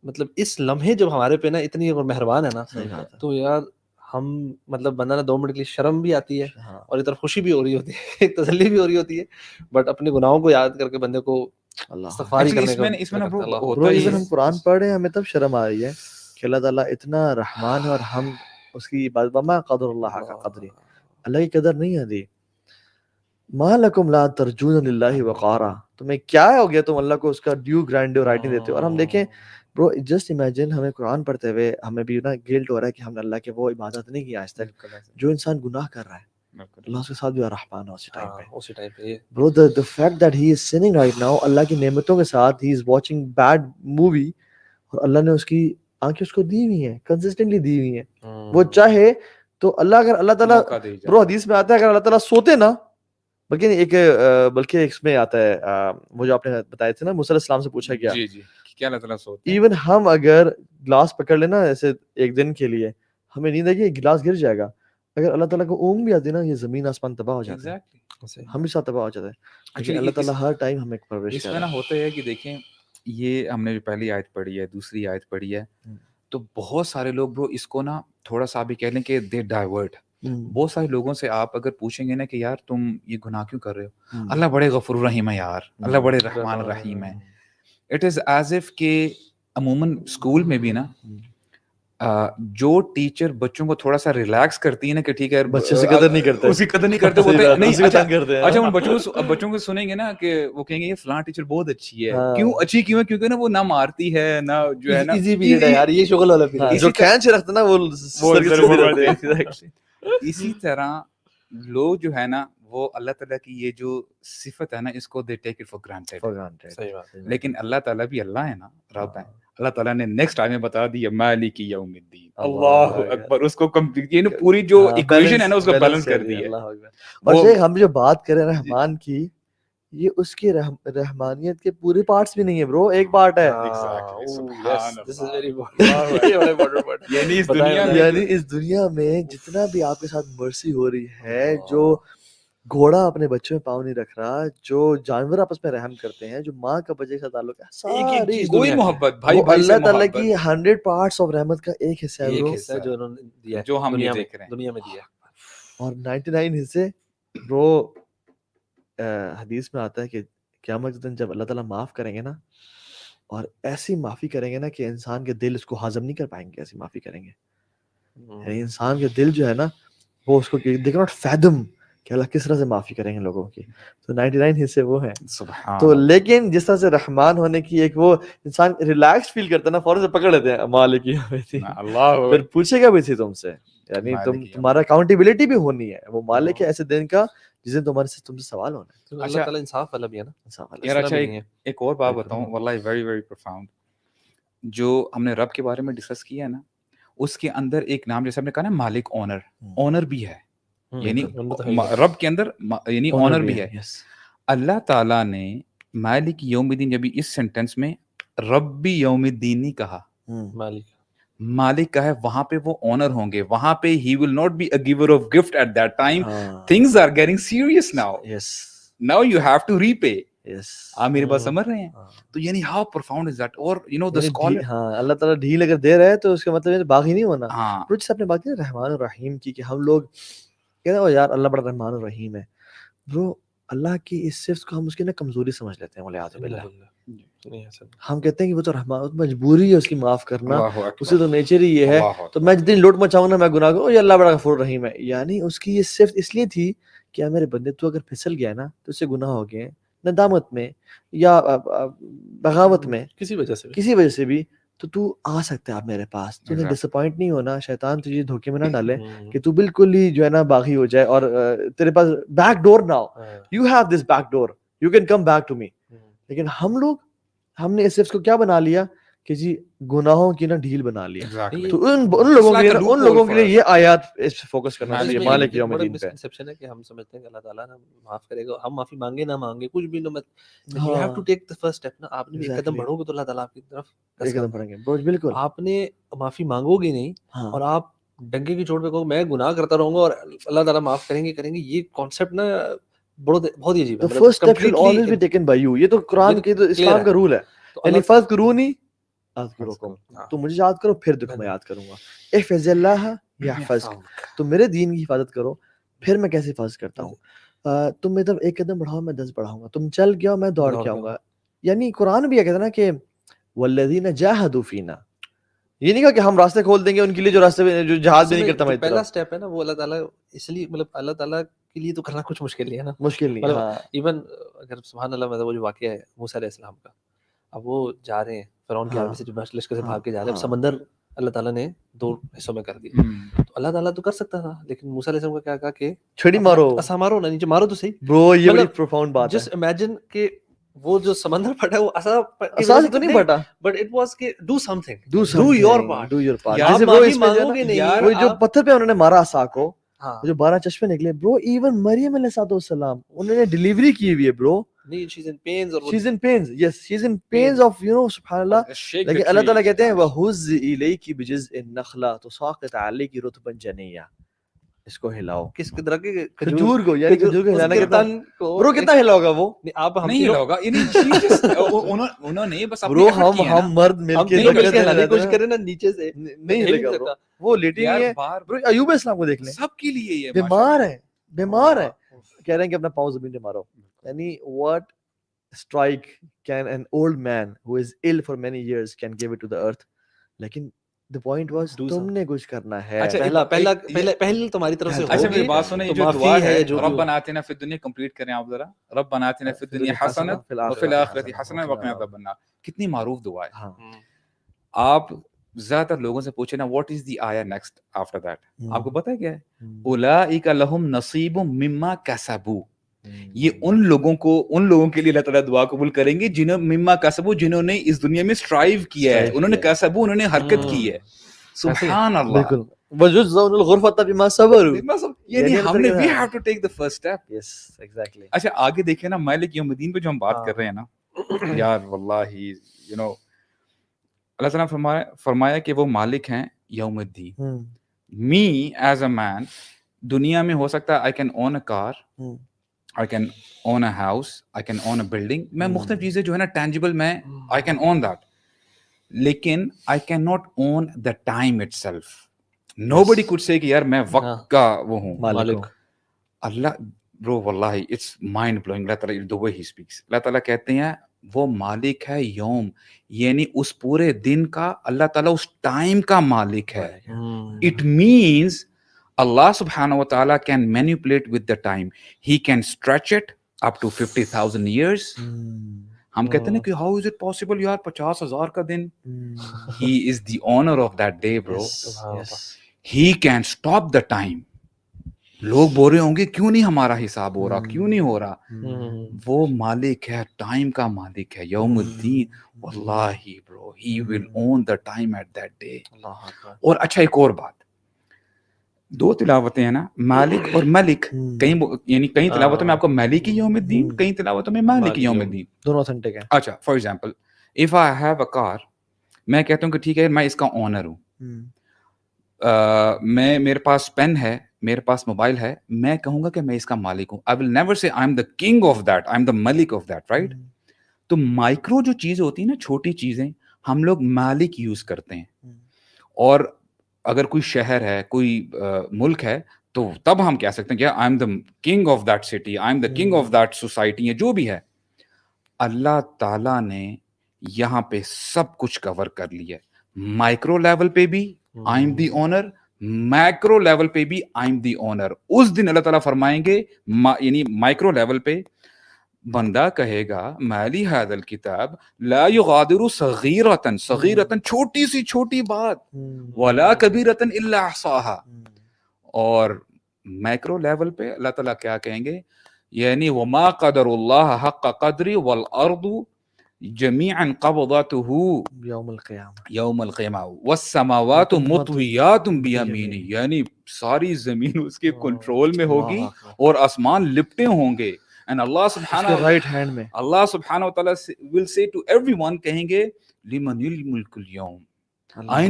مطلب اس لمحے جب ہمارے پہ نا اتنی مہربان ہے نا تو یار ہم مطلب بندہ نا دو منٹ کے لیے شرم بھی آتی ہے اور ادھر خوشی بھی ہو رہی ہوتی ہے ایک تسلی بھی ہو رہی ہوتی ہے۔ بٹ اپنے گناہوں کو یاد کر کے بندے کو استغفاری کرنے کا اس میں ہم قرآن پڑھ رہے ہیں ہمیں تب شرم آ رہی ہے کہ اللہ تعالیٰ اتنا رحمان ہے اور ہم اس کی بما قدر اللہ کا قدر۔ اللہ کی قدر نہیں آتی ما لکم لا ترجون للہ وقارا۔ تمہیں کیا ہو گیا تم اللہ کو اس کا ڈیو گرانڈ رائٹنگ دیتے ہو؟ اور ہم دیکھیں برو جسٹ امیجن ہمیں قرآن پڑھتے ہوئے ہمیں بھی نا گلٹ ہو رہا ہے کہ ہم نے اللہ کے وہ عبادت نہیں کیا آج تک۔ جو انسان گناہ کر رہا ہے اللہ کے ساتھ بھی رحمان اسی ٹائم پہ۔ اسی ٹائم پہ۔ برو the the fact that he is sinning right now اللہ کی نعمتوں کے ساتھ he is watching bad movie اور اللہ نے اس کی آنکھیں اس کو دی ہوئی ہیں کنسسٹنٹلی دی ہوئی ہیں۔ وہ چاہے تو اللہ اگر اللہ تعالیٰ برو حدیث میں آتا ہے اگر اللہ تعالیٰ سوتے نا بلکہ ایک بلکہ اس میں آتا ہے وہ جو آپ نے بتایا تھے نا مصلی السلام سے پوچھا گیا۔ جی جی کیا اللہ تعالیٰ سوتے ایون ہم اگر گلاس پکڑ لینا ایسے ایک دن کے لیے ہمیں نیند آئے گی گلاس گر جائے گا۔ اگر اللہ تعالیٰ کو اونگ بھی آتی نا یہ زمین آسمان تباہ ہو جاتا ہے۔ ہم بھی ساتھ تباہ ہو جاتا ہے لیکن اللہ تعالیٰ ہر ٹائم ہمیں پرورش اس میں نا ہوتا ہے کہ دیکھیں یہ ہم نے جو پہلی آیت پڑھی ہے دوسری آیت پڑھی ہے۔ تو بہت سارے لوگ برو اس کو نا تھوڑا سا بھی کہہ لیں کہ دے ڈائیورٹ بہت سارے لوگوں سے آپ اگر پوچھیں گے نا کہ یار تم یہ گناہ کیوں کر رہے ہو؟ اللہ بڑے غفور الرحیم ہے یار اللہ بڑے رحمان الرحیم ہے۔ اٹ از ایز اف کہ عموماً اسکول میں بھی نا جو ٹیچر بچوں کو تھوڑا سا ریلیکس کرتی ہے نا کہ ٹھیک ہے بچوں سے قدر نہیں کرتے۔ اس کی قدر نہیں کرتے نہیں اچھا ہیں۔ اچھا ان بچوں کو بچوں کو سنیں گے نا کہ وہ کہیں گے یہ فلاں ٹیچر بہت اچھی ہے۔ ہاں۔ کیوں اچھی کیوں ہے؟ کیونکہ نا وہ نہ مارتی ہے نہ جو ہے نا ایزی پیریڈ ہے یار یہ شغل والا ہاں، پیریڈ جو کھینچ رکھتا نا وہ ہیں اسی طرح لوگ جو ہے نا وہ اللہ تعالیٰ کی یہ جو صفت ہے نا اس کو they take it for granted صحیح بات لیکن اللہ تعالیٰ بھی اللہ ہے نا رب ہے۔ اللہ تعالیٰ نے نیکسٹ آئے میں بتا دیا مالک یوم الدین۔ اللہ اکبر۔ اس کو کمپلیٹ یہ نا پوری جو ہاں، ایکویشن ہے نا اس کو بیلنس کر کر دیا، دی۔ ہے۔ اللہ اکبر۔ اور ہم جو بات کریں رحمان کی یہ اس کی رحم- رحمانیت کے پورے پارٹس بھی نہیں ہے برو ایک پارٹ ہے۔ یعنی اس دنیا میں بتائیں۔ اس دنیا میں جتنا بھی آپ کے ساتھ مرسی ہو رہی ہے جو گھوڑا اپنے بچوں میں پاؤں نہیں رکھ رہا جو جانور آپس میں رحم کرتے ہیں جو ماں کا بچے کے ساتھ تعلق ہے ساری کوئی محبت بھائی اللہ تعالیٰ کی ہنڈریڈ پارٹس آف رحمت کا ایک حصہ ہے جو انہوں نے دیا جو ہم دنیا میں دیکھ رہے ہیں۔ دنیا میں دیا۔ اور نائنٹی نائن حصے برو حدیث میں آتا ہے کہ قیامت دن جب اللہ تعالیٰ معاف کریں گے نا اور ایسی معافی کریں گے نا کہ انسان کے دل اس کو ہضم نہیں کر پائیں گے ایسی معافی کریں گے۔ یعنی انسان کے دل جو ہے نا وہ اس کو ناٹ فیدم کہ اللہ کس طرح سے معافی کریں گے لوگوں کی۔ تو نائنٹی نائن حصے وہ ہیں۔ سبحان تو. لیکن جس طرح سے رحمان ہونے کی ایک وہ انسان ریلیکس فیل کرتا ہے نا فوراً سے پکڑ لیتے ہیں مالک کی اللہ پھر پوچھے گا بھی تھی تم سے یعنی تم تمہارا اکاؤنٹیبلٹی بھی ہونی ہے۔ وہ مالک ہے ایسے دن کا جس دن تمہارے سے تم سے سوال ہونا ہے اللہ اچھا۔ تعالیٰ انصاف والا بھی ہے نا انصاف والا۔ یار اچھا بھی ایک اور بات۔ بتاؤں واللہ ویری ویری پروفاؤنڈ جو ہم نے رب کے بارے میں ڈسکس کیا ہے نا اس کے اندر ایک نام جیسے ہم نے کہا نا مالک اونر۔ اونر بھی ہے یعنی۔ رب کے اندر یعنی اونر بھی ہے۔ اللہ تعالیٰ نے مالک یوم الدین جب اس سینٹینس میں ربی یوم الدین نہیں کہا۔ مالک مالک کا ہے وہاں پہ وہ اونر ہوں گے وہاں پہ ہی will not be a giver of gift at that time ہاں۔ Things are getting serious now Yes۔ Now you have to repay. آپ بات ہوں۔ سمجھ رہے ہیں ہاں۔ تو یعنی ہاؤ پرفاؤنڈ از دیٹ اور یو نو دا اسکالر ہاں اللہ تعالیٰ ڈھیل اگر دے رہے ہیں تو اس کا مطلب ہے باغی نہیں ہونا ہاں نے بات کی رحمان الرحیم کی کہ ہم لوگ کہتے ہیں "او یار اللہ بڑا رحمان الرحیم ہے برو اللہ کی اس صفت کو ہم اس کی نا کمزوری سمجھ لیتے ہیں نہیں۔ ہم کہتے ہیں کہ وہ تو رحمان مجبوری ہے اس کی معاف کرنا۔ اسے تو نیچر ہی یہ ہے۔ تو میں جتنی لوٹ مچاؤں نا میں گناہ کروں یہ اللہ بڑا غفور رحیم ہے۔ یعنی اس کی یہ صفت اس لیے تھی کہ میرے بندے تو اگر پھسل گیا نا تو اس سے گناہ ہو گئے ندامت میں یا بغاوت میں کسی وجہ سے کسی وجہ سے بھی تو تو آ سکتا ہے اب میرے پاس۔ تو. ڈس اپوائنٹ نہیں ہونا شیطان تجھے دھوکے میں نہ ڈالے کہ تو بالکل ہی جو ہے نا باغی ہو جائے اور تیرے پاس بیک ڈور نہ ہو you have this back door you can come back to me. لیکن ہم لوگ ہم نے اس کو کیا بنا لیا؟ کہ جی گناہوں کی نا ڈھیل بنا لیا. تو ان ان لوگوں کے لیے ان لوگوں کے لیے. یہ آیات اس پہ فوکس کرنا چاہیے مالک یوم الدین پہ۔ misconception ہے کہ ہم سمجھتے ہیں کہ اللہ تعالیٰ نا معاف کرے گا ہم معافی مانگے نہ مانگے کچھ بھی نہ مت۔ You have to take the first step نا۔ آپ نے ایک قدم. بڑھو گے تو اللہ تعالیٰ آپ کی طرف ایک قدم پڑھیں گے۔ بالکل۔ آپ نے معافی مانگو گے نہیں ہاں۔ اور آپ ڈنگے کی چوٹ پہ کہو میں گناہ کرتا رہوں گا اور اللہ تعالیٰ معاف کریں گے کریں گے یہ کانسیپٹ نا بہت بہت ہی عجیب ہے۔ First step should always be taken by you یہ تو قرآن clear اسلام۔ کا رول ہے۔ یعنی فرض کرونی اذکرکم ہاں۔ تو مجھے یاد کرو پھر تمہیں یاد کروں گا۔ احفظ اللہ یحفظ تو میرے دین کی حفاظت کرو پھر میں کیسے حفاظت کرتا ہوں؟ آ، تم میری طرف ایک قدم بڑھاؤ میں دس بڑھاؤں گا۔ تم چل گیا میں دوڑ کے آؤں گا۔ یعنی قرآن بھی یہ کہتا نا کہ والذین جاہدوا فینا یہ نہیں کہا کہ ہم راستے کھول دیں گے ان کے لیے جو راستے میں جو جہاد بھی نہیں کرتا ہماری پہلا طرف اسٹیپ ہے نا وہ اللہ تعالیٰ اس لیے مطلب اللہ تعالیٰ کے لیے تو کرنا کچھ مشکل نہیں ہے نا۔ مشکل نہیں مطلب ہاں۔ ایون اگر سبحان اللہ مطلب وہ جو واقعہ ہے موسیٰ علیہ السلام کا اب وہ جا رہے ہیں۔ فرعون کی ہاں۔ آرمی سے جو لشکر سے ہاں، بھاگ کے جا رہے ہیں۔ اب ہاں۔ سمندر اللہ تعالیٰ نے دو حصوں میں کر دیا۔ تو اللہ تعالیٰ تو کر سکتا تھا لیکن موسیٰ علیہ السلام کا کیا کہا کہ چھڑی مارو۔ ایسا مارو نا نیچے مارو تو صحیح۔ برو یہ بڑی مطلب پروفاؤنڈ بات ہے۔ جسٹ امیجن کہ وہ جو سمندر [laughs] پھٹا ہے وہ ایسا اساس تو نہیں پٹا بٹ اٹ واز کہ do something do your part. Do your part جیسے معافی اس میں وہ جو پتھر پہ انہوں نے مارا عصا کو ہاں۔ جو بارہ چشمے نکلے برو ایون مریم علیہ والسلام انہوں نے ڈیلیوری کی ہوئی ہے برو۔ نہیں شیز ان پینز اور وہ- شی از ان پینز یس شی از ان پینز اف یو نو سبحان اللہ لیکن اللہ. تعالیٰ کہتے ہیں بِجِزْءِ النَّخْلَةِ تُسَاقِطْ رُطْبًا جَنِيًّا اس کو ہلاؤ۔ کس کے کھجور؟ کو یعنی کھجور کو ہلانا کتنا برو کتنا ہلاؤ گا وہ آپ ہم نہیں تینوں- ہوگا یعنی [laughs] انہوں- انہوں نے بس برو ہم۔ ہم مرد مل کے ہلانے کی کوشش۔ کریں نا نیچے سے۔ نہیں ہل ہلے گا وہ برو ایوب اسلام کو دیکھ لیں۔ سب کے لیے یہ بیمار ہے بیمار ہے۔ کہہ رہے ہیں کہ اپنا پاؤں زمین پہ مارو۔ یعنی what strike can an old man who is ill for many years can give it to the earth. لیکن the point was Do تم نے کچھ کرنا ہے. اچھا پہلا پہلا تمہاری طرف سے اچھا میری بات سنیں جو دعا ہے ہے جو بھی ربنا آتنا فی الدنیا کمپلیٹ کریں آپ ذرا. ربنا آتنا فی الدنیا حسنۃ وفی الاخرۃ حسنۃ وقنا عذاب النار کتنی معروف دعا ہے۔ ہاں۔ آپ زیادہ تر لوگوں سے پوچھیں نا واٹ از دی آیا نیکسٹ آفٹر دیٹ آپ کو پتہ ہے کیا ہے؟ اولئک لہم نصیب مما کسبوا یہ ان لوگوں کو ان لوگوں کے لیے اللہ تعالیٰ دعا قبول کریں گے جنہوں مما کسبو جنہوں نے اس دنیا میں سٹرائیو کیا ہے۔ انہوں نے کسبو انہوں نے حرکت ہاں۔ کی ہے سبحان اللہ۔ بالکل۔ وجزون الغرفۃ بما صبروا۔ یعنی یعنی ہم نے ہے۔ Have to take the first step yes exactly اچھا آگے دیکھیں نا مالک یوم الدین پہ جو ہم بات ہاں۔ کر رہے ہیں نا۔ یار واللہ یو نو اللہ تعالیٰ فرمایا فرمایا کہ وہ مالک ہیں یوم الدین۔ می ایز اے مین دنیا میں ہو سکتا ہے I can own a car I can own a house I can own a building میں مختلف چیزیں جو ہے نا ٹینجیبل میں آئی کین اون دیٹ لیکن I cannot own the time itself nobody could say کہ یار میں ہاں۔ وقت کا وہ ہوں. اللہ برو واللہ اٹس مائنڈ بلوئنگ اللہ تعالیٰ the way he speaks. اللہ تعالیٰ کہتے ہیں وہ مالک ہے یوم. یعنی اس پورے دن کا اللہ تعالیٰ اس ٹائم کا مالک ہے. اٹ مینس اللہ سبحانہ و تعالیٰ can manipulate with the time he can stretch it up to fifty thousand years ہم کہتے ہیں کہ ہاؤ از اٹ پاسبل یار پچاس ہزار کا دن؟ He is the owner of that day bro he can stop the time لوگ بول رہے ہوں گے کیوں نہیں ہمارا حساب ہو رہا؟ کیوں نہیں ہو رہا؟ وہ مالک ہے ٹائم کا مالک ہے یوم الدین. واللہ bro he will own the time at that day اور اچھا ایک اور بات دو تلاوتیں ہیں نا مالک اور ملک. کئی یعنی کئی تلاوتوں میں آپ کو ملک یوم الدین کئی تلاوتوں میں مالک یوم الدین۔ دونوں اوتھینٹک ہیں۔ اچھا for example if I have a car میں کہتا ہوں کہ ٹھیک ہے میں اس کا آنر ہوں۔ میں میرے پاس پین ہے میرے پاس موبائل ہے میں کہوں گا کہ میں اس کا مالک ہوں۔ I will never say I am the king of that I am the Malik of that right تو مائکرو جو چیزیں ہوتی ہیں نا چھوٹی چیزیں ہم لوگ مالک یوز کرتے ہیں۔ اور اگر کوئی شہر ہے کوئی ملک ہے تو تب ہم کہہ سکتے ہیں کہ I am the king of that city I am the king of that society جو بھی ہے۔ اللہ تعالیٰ نے یہاں پہ سب کچھ کور کر لیا مائکرو لیول پہ بھی I am the owner micro level پہ بھی آئی ایم دی اونر اس دن اللہ تعالیٰ فرمائیں گے یعنی مائکرو لیول پہ بندہ کہے گا مالی حید الکتاب لا یغادر صغیرتن صغیرتن چھوٹی سی چھوٹی بات ولا کبیرتن الا احصاها اور مائکرو لیول پہ اللہ تعالیٰ کیا کہیں گے؟ یعنی وما قدر اللہ حق قدری والارض جميعا قبضته یوم القیامہ۔ یوم القیامہ۔ والسماوات مطویات بیمینی یعنی ساری زمین اس کے کنٹرول میں ہوگی اور آسمان لپٹے ہوں گے۔ And اللہ سبحانہ رائٹ ہینڈ میں۔ اللہ سبحانہ و تعالیٰ will say to everyone کہیں گے لمن اليوم؟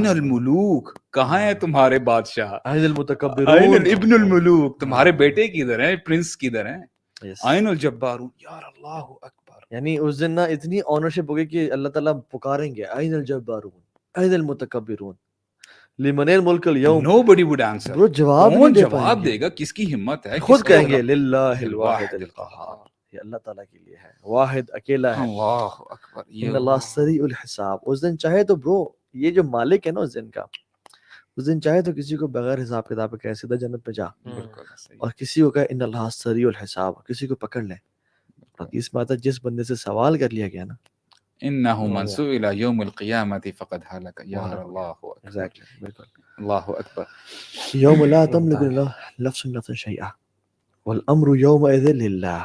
الملوک؟ کہاں ہیں تمہارے بادشاہ؟ المتکبرون۔ ابن الملوک؟ تمہارے بیٹے کدھر ہیں؟ پرنس کدھر ہیں. این الجبارون؟ یار اللہ اکبر! یعنی اس دن نا اتنی آنرشپ ہوگی کہ اللہ تعالیٰ پکاریں گے۔ عین الجبارون؟ المتکبرون؟ لمن الملک اليوم. Nobody would answer. برو جواب نہیں دے جواب دے گا؟ کس کی ہمت ہے؟ خود کہیں گے اللہ- للہ الواحد القہار. یہ اللہ تعالیٰ کے لیے ہے۔ واحد اکیلا ہے۔ اللہ اکبر یہ اللہ سریع الحساب۔ اس دن چاہے تو برو یہ جو مالک ہے نا اس دن کا اس دن چاہے تو کسی کو بغیر حساب کتاب کے کہے سیدھا جنت پہ جا۔ بالکل صحیح۔ اور کسی کو کہے ان اللہ سریع الحساب کسی کو پکڑ لے۔ آتا ہے جس بندے سے سوال کر لیا گیا نا انه من سئل يوم القيامه فقد هلك. يا. الله بالکل الله اکبر یوم لا تملک نفس نفس شیئا والامر یومئذ للہ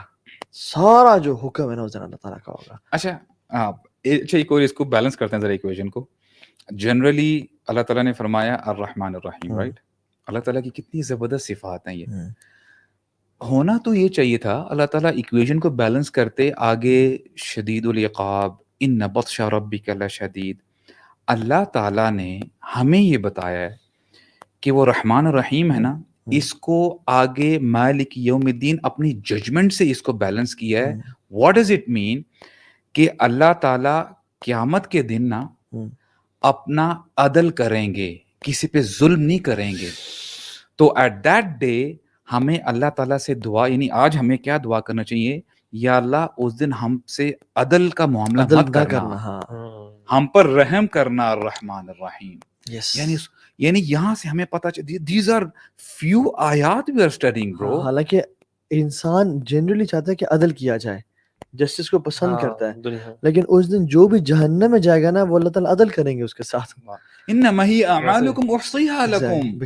سارا جو حکم ہے نا دن اللہ تعالیٰ کا ہوگا اچھا اچھا ایک اور اس کو بیلنس کرتے ہیں ذرا ایکویشن کو جنرلی اللہ تعالیٰ نے فرمایا الرحمن الرحیم. رائٹ اللہ تعالیٰ کی کتنی زبردست صفات ہیں یہ. ہونا تو یہ چاہیے تھا اللہ تعالیٰ ایکویشن کو بیلنس کرتے آگے شدید العقاب ان بطش ربک لشدید۔ اللہ تعالیٰ نے ہمیں یہ بتایا ہے کہ وہ رحمان الرحیم ہے نا اس کو آگے مالک یوم الدین اپنی ججمنٹ سے اس کو بیلنس کیا ہے۔ واٹ ڈز اٹ مین کہ اللہ تعالیٰ قیامت کے دن نا. اپنا عدل کریں گے کسی پہ ظلم نہیں کریں گے۔ تو ایٹ دیٹ ڈے ہمیں اللہ تعالیٰ سے دعا یعنی آج ہمیں کیا دعا کرنا چاہیے؟ یا اللہ اس دن ہم سے عدل کا معاملہ عدل مت کرنا۔ کرنا ہاں۔ ہم پر رحم کرنا الرحمن الرحیم۔ یعنی یعنی یہاں سے ہمیں پتہ چل دیز آر فیو آیات وی آر اسٹڈنگ برو حالانکہ انسان جنرلی چاہتا ہے کہ عدل کیا جائے جسٹس کو پسند کرتا ہے۔ لیکن اس دن جو بھی جہنم میں جائے گا نا وہ اللہ تعالیٰ عدل کریں گے اس کے ساتھ۔ انما ہی اعمالکم احصیها لکم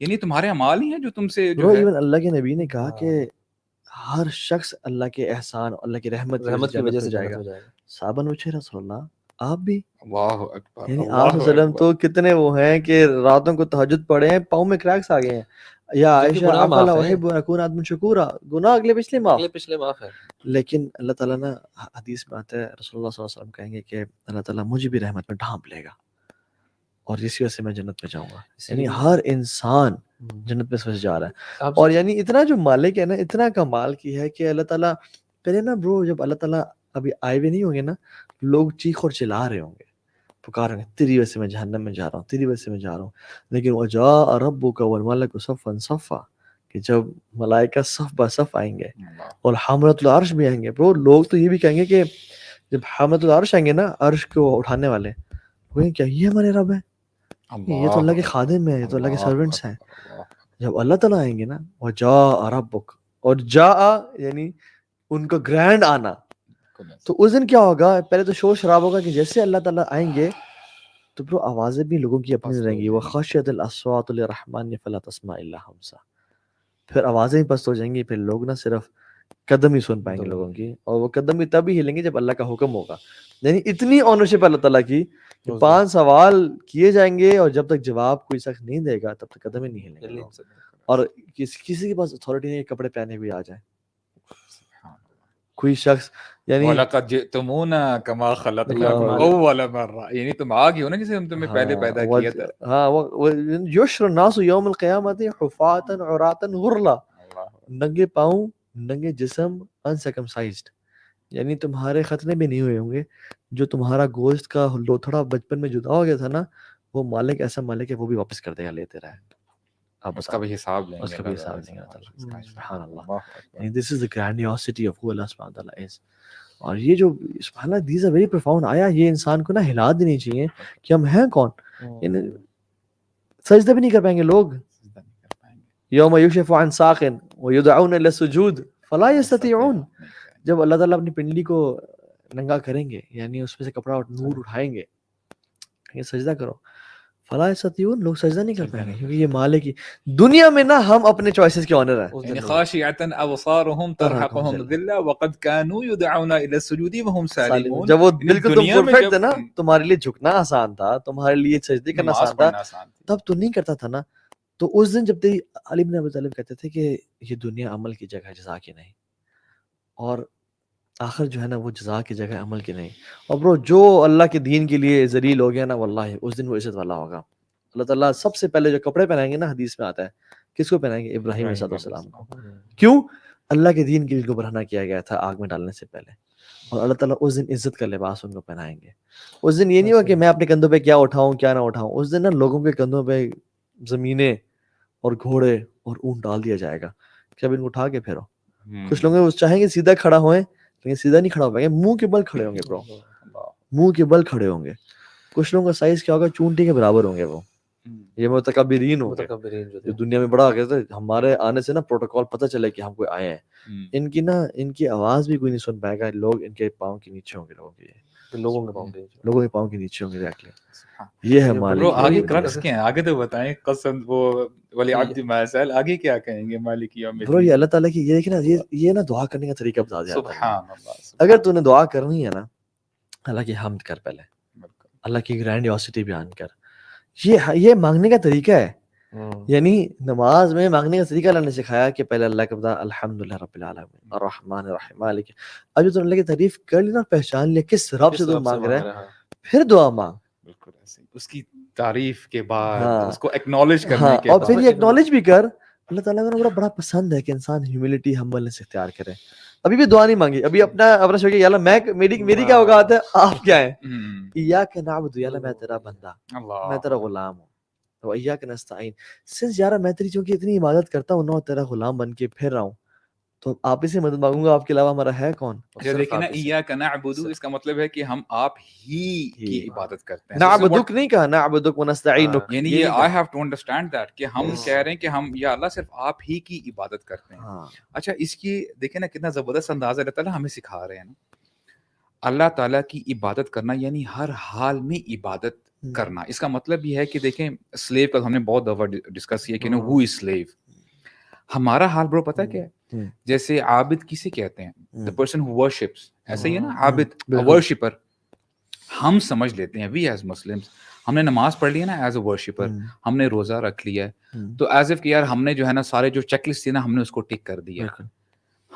یعنی تمہارے اعمال ہی ہیں جو تم سے جو ایون اللہ کے نبی نے کہا کہ ہر شخص اللہ کے احسان اللہ کی رحمت رحمت کی وجہ سے جائے گا۔ صحابہ نے پوچھا رسول اللہ آپ بھی؟ اللہ اکبر یعنی آپ وسلم تو کتنے وہ ہیں کہ راتوں کو تہجد پڑھے ہیں پاؤں میں کریکس آ گئے ہیں۔ یا عائشہ اكون عبد شکورا۔ گناہ اگلے پچھلے معاف۔ اگلے پچھلے معاف ہے لیکن اللہ تعالیٰ نا حدیث میں آتا ہے رسول اللہ صلی اللہ علیہ وسلم کہیں گے کہ اللہ تعالیٰ مجھے بھی رحمت میں ڈھانپ لے گا۔ اور اسی وجہ سے میں جنت میں جاؤں گا۔ یعنی ہر انسان جنت میں سمجھ جا رہا ہے۔ اور یعنی اتنا جو مالک ہے نا اتنا کمال کی ہے کہ اللہ تعالیٰ پہلے نا برو جب اللہ تعالیٰ ابھی آئے ہوئے نہیں ہوں گے نا لوگ چیخ اور چلا رہے ہوں گے۔ پکار گے تیری وجہ سے میں جہنم میں جا رہا ہوں تیری وجہ سے میں جا رہا ہوں۔ لیکن وہ جا ربو کا والملک صفا صفا کہ جب ملائکہ صف با صف آئیں گے اور حاملت العرش بھی آئیں گے۔ برو لوگ تو یہ بھی کہیں گے کہ جب حاملت العرش آئیں گے نا عرش کو اٹھانے والے وہ کیا یہ ہمارے رب ہے یہ تو اللہ کے خادم ہیں یہ تو اللہ کے سرونٹس ہیں۔ جب اللہ تعالیٰ آئیں گے نا وہ جا ربک اور جا یعنی ان کا گرینڈ آنا۔ تو اس دن کیا ہوگا؟ پہلے تو شور شراب ہوگا کہ جیسے اللہ تعالیٰ آئیں گے تو برو آوازیں بھی لوگوں کی اپنی رہیں گی۔ وہ خشیت الاصوات الرحمن فلا تسمع الا حمسا پھر آوازیں ہی پست ہو جائیں گی پھر لوگ نہ صرف قدم ہی سن پائیں گے لوگوں کی اور وہ قدم بھی تب ہی ہلیں گے جب اللہ کا حکم ہوگا۔ یعنی اتنی آنرشپ اللہ تعالیٰ کی کہ پانچ سوال کیے جائیں گے اور جب تک جواب کوئی شخص نہیں دے گا تب تک قدم ہی نہیں ہلیں گے اور کسی کے پاس اتھارٹی نہیں کپڑے پہنے ہوئے آ جائیں۔ کوئی شخص یعنی وَلَقَدْ جِئْتُمُونَا كَمَا خَلَقْنَاكُمْ أَوَّلَ مَرَّةٍ۔ یعنی تم آ گئے ہو نا جسے ہم تمہیں پہلے پیدا کیا تھا۔ ہاں یشر الناس یوم القیامت حفاتا عراتا غرلا۔ ننگے پاؤں ننگے جسم انسرکمسائزڈ یعنی تمہارے ختنے بھی نہیں ہوئے ہوں گے۔ جو تمہارا گوشت کا لوتھڑا بچپن میں جدا ہو گیا تھا نا وہ مالک ایسا مالک ہے وہ بھی واپس کر دے گا لیتے رہے۔ اب اس کا بھی حساب لیں گے۔ اس کا بھی حساب لیں گے سبحان اللہ۔ یعنی the grandiosity of who Allah subhanahu wa ta'ala is اور یہ جو سبحان اللہ are very profound آیا یہ انسان کو نا ہلا دینی چاہیے کہ ہم ہیں کون؟ یعنی سجدہ بھی نہیں کر پائیں گے لوگ۔ یوم یوشف عن ساقن ویدعون الى السجود فلا يستطيعون. جب اللہ تعالیٰ اپنی پنڈلی کو ننگا کریں گے یعنی اس میں سے کپڑا نور اٹھائیں گے یہ سجدہ کرو. فلا ستیون لوگ سجدہ نہیں کر پائیں گے کیونکہ یہ مالک کی دنیا میں نا ہم اپنے چوائسز کے آنر ہیں۔ یعنی خاشعتا ابصارهم ترهقهم ذلہ وقد كانوا يدعون الى السجود وهم سالمون. جب وہ بالکل تم پرفیکٹ تھے نا تمہارے لیے جھکنا آسان تھا تمہارے لیے سجدے کرنا آسان تھا۔ تب تو نہیں کرتا تھا نا۔ تو اس دن جب علی بن ابی طالب کہتے تھے کہ یہ دنیا عمل کی جگہ جزا کی نہیں۔ اور آخر جو ہے نا وہ جزا کی جگہ عمل کی نہیں۔ اور برو جو اللہ کے دین کے لیے ذلیل ہو گیا نا واللہ اس دن وہ عزت والا ہوگا۔ اللہ تعالیٰ سب سے پہلے جو کپڑے پہنائیں گے نا حدیث میں آتا ہے۔ کس کو پہنائیں گے؟ ابراہیم علیہ السلام کو۔ کیوں؟ اللہ کے دین کے لیے کو برہنا کیا گیا تھا آگ میں ڈالنے سے پہلے۔ اور اللہ تعالیٰ اس دن عزت کا لباس ان کو پہنائیں گے۔ اس دن یہ نہیں ہوا کہ میں اپنے کندھوں پہ کیا اٹھاؤں کیا نہ اٹھاؤں۔ اس دن نا لوگوں کے کندھوں پہ زمینیں اور گھوڑے اور اون ڈال دیا جائے گا۔ کہ اب ان کو اٹھا کے پھیرو۔ کچھ لوگ چاہیں گے سیدھا کھڑا ہوئے لیکن سیدھا نہیں کھڑا ہو پائیں گے۔ منہ کے بل کھڑے ہوں گے برو منہ کے بل کھڑے ہوں گے۔ کچھ لوگوں کا سائز کیا ہوگا؟ چونٹی کے برابر ہوں گے وہ۔ یہ متکبرین ہوں گے۔ دنیا میں بڑا کہتے ہمارے آنے سے نا پروٹوکول پتہ چلے کہ ہم کوئی آئے ہیں۔ ان کی نا ان کی آواز بھی کوئی نہیں سن پائے گا۔ لوگ ان کے پاؤں کے نیچے ہوں گے لوگوں کے لوگوں کے پاؤں کے لوگوں کے پاؤں کے نیچے ہوں گے ایگزیکٹلی یہ ہے مالک آگے کرکس کیا ہے آگے تو بتائیں قسم وہ ولی عبد آگے کیا کہیں گے مالک یوم برو یہ اللہ تعالیٰ کی یہ دیکھیں نا یہ یہ نا دعا کرنے کا طریقہ بتا دیا سبحان اللہ اگر تو نے دعا کرنی ہے نا اللہ کی حمد کر پہلے اللہ کی گرینڈیوسٹی بیان کر یہ یہ مانگنے کا طریقہ ہے یعنی نماز میں مانگنے کا طریقہ اللہ نے سکھایا کہ پہلے اللہ کا بتا الحمد للہ رب العالمین الرحمن الرحیم مالک۔ اب جو تم اللہ کی تعریف کر لی نا پہچان لیا کس رب سے تم مانگ رہے ہیں پھر دعا مانگ۔ بالکل ایسے اس کی تعریف کے بعد اس کو ایکنالج کرنے کے بعد اور پھر یہ ایکنالج بھی کر اللہ تعالیٰ کو بڑا پسند ہے کہ انسان ہیوملٹی ہمبلنس اختیار کرے۔ ابھی بھی دعا نہیں مانگی ابھی اپنا اپنا شوق یا اللہ میں میری میری کیا اوقات ہے آپ کیا ہیں؟ یا کہ نعبد یا اللہ میں تیرا بندہ میں تیرا غلام ہوں۔ سنس یارا میں تیری چونکہ اتنی عبادت کرتا ہوں نہ تیرا غلام بن کے پھر رہا ہوں۔ تو آپ ہی سے مدد مانگوں گا؟ آپ کے علاوہ ہمارا ہے کون؟ دیکھیں ایاک اس کا مطلب ہے کہ ہم آپ ہی کی عبادت کرتے ہیں۔ نعبدک نہیں کہا نعبدک ونستعینک یعنی یہ I have to understand that کہ ہم کہہ رہے ہیں کہ ہم یا اللہ صرف آپ ہی کی عبادت کرتے ہیں۔ اچھا اس کی دیکھیں نا کتنا زبردست انداز ہے اللہ تعالیٰ ہمیں سکھا رہے ہیں نا۔ اللہ تعالیٰ کی عبادت کرنا یعنی ہر حال میں عبادت کرنا۔ اس کا مطلب یہ ہے کہ دیکھیں سلیو کا ہم نے بہت دفعہ ڈسکس کیا کہ نا ہو از سلیو ہمارا حال برو پتہ کیا ہے؟ جیسے عابد کسے کہتے ہیں؟ دا پرسن ہو ورشپس ایسا ہی ہے نا عابد ورشپر ہم سمجھ لیتے ہیں وی ایز مسلمس ہم نے نماز پڑھ لی ہے نا ایز اے ورشپر ہم نے روزہ رکھ لیا ہے۔ تو ایز اف کہ یار ہم نے جو ہے نا سارے جو چیک لسٹ تھی نا ہم نے اس کو ٹک کر دیا۔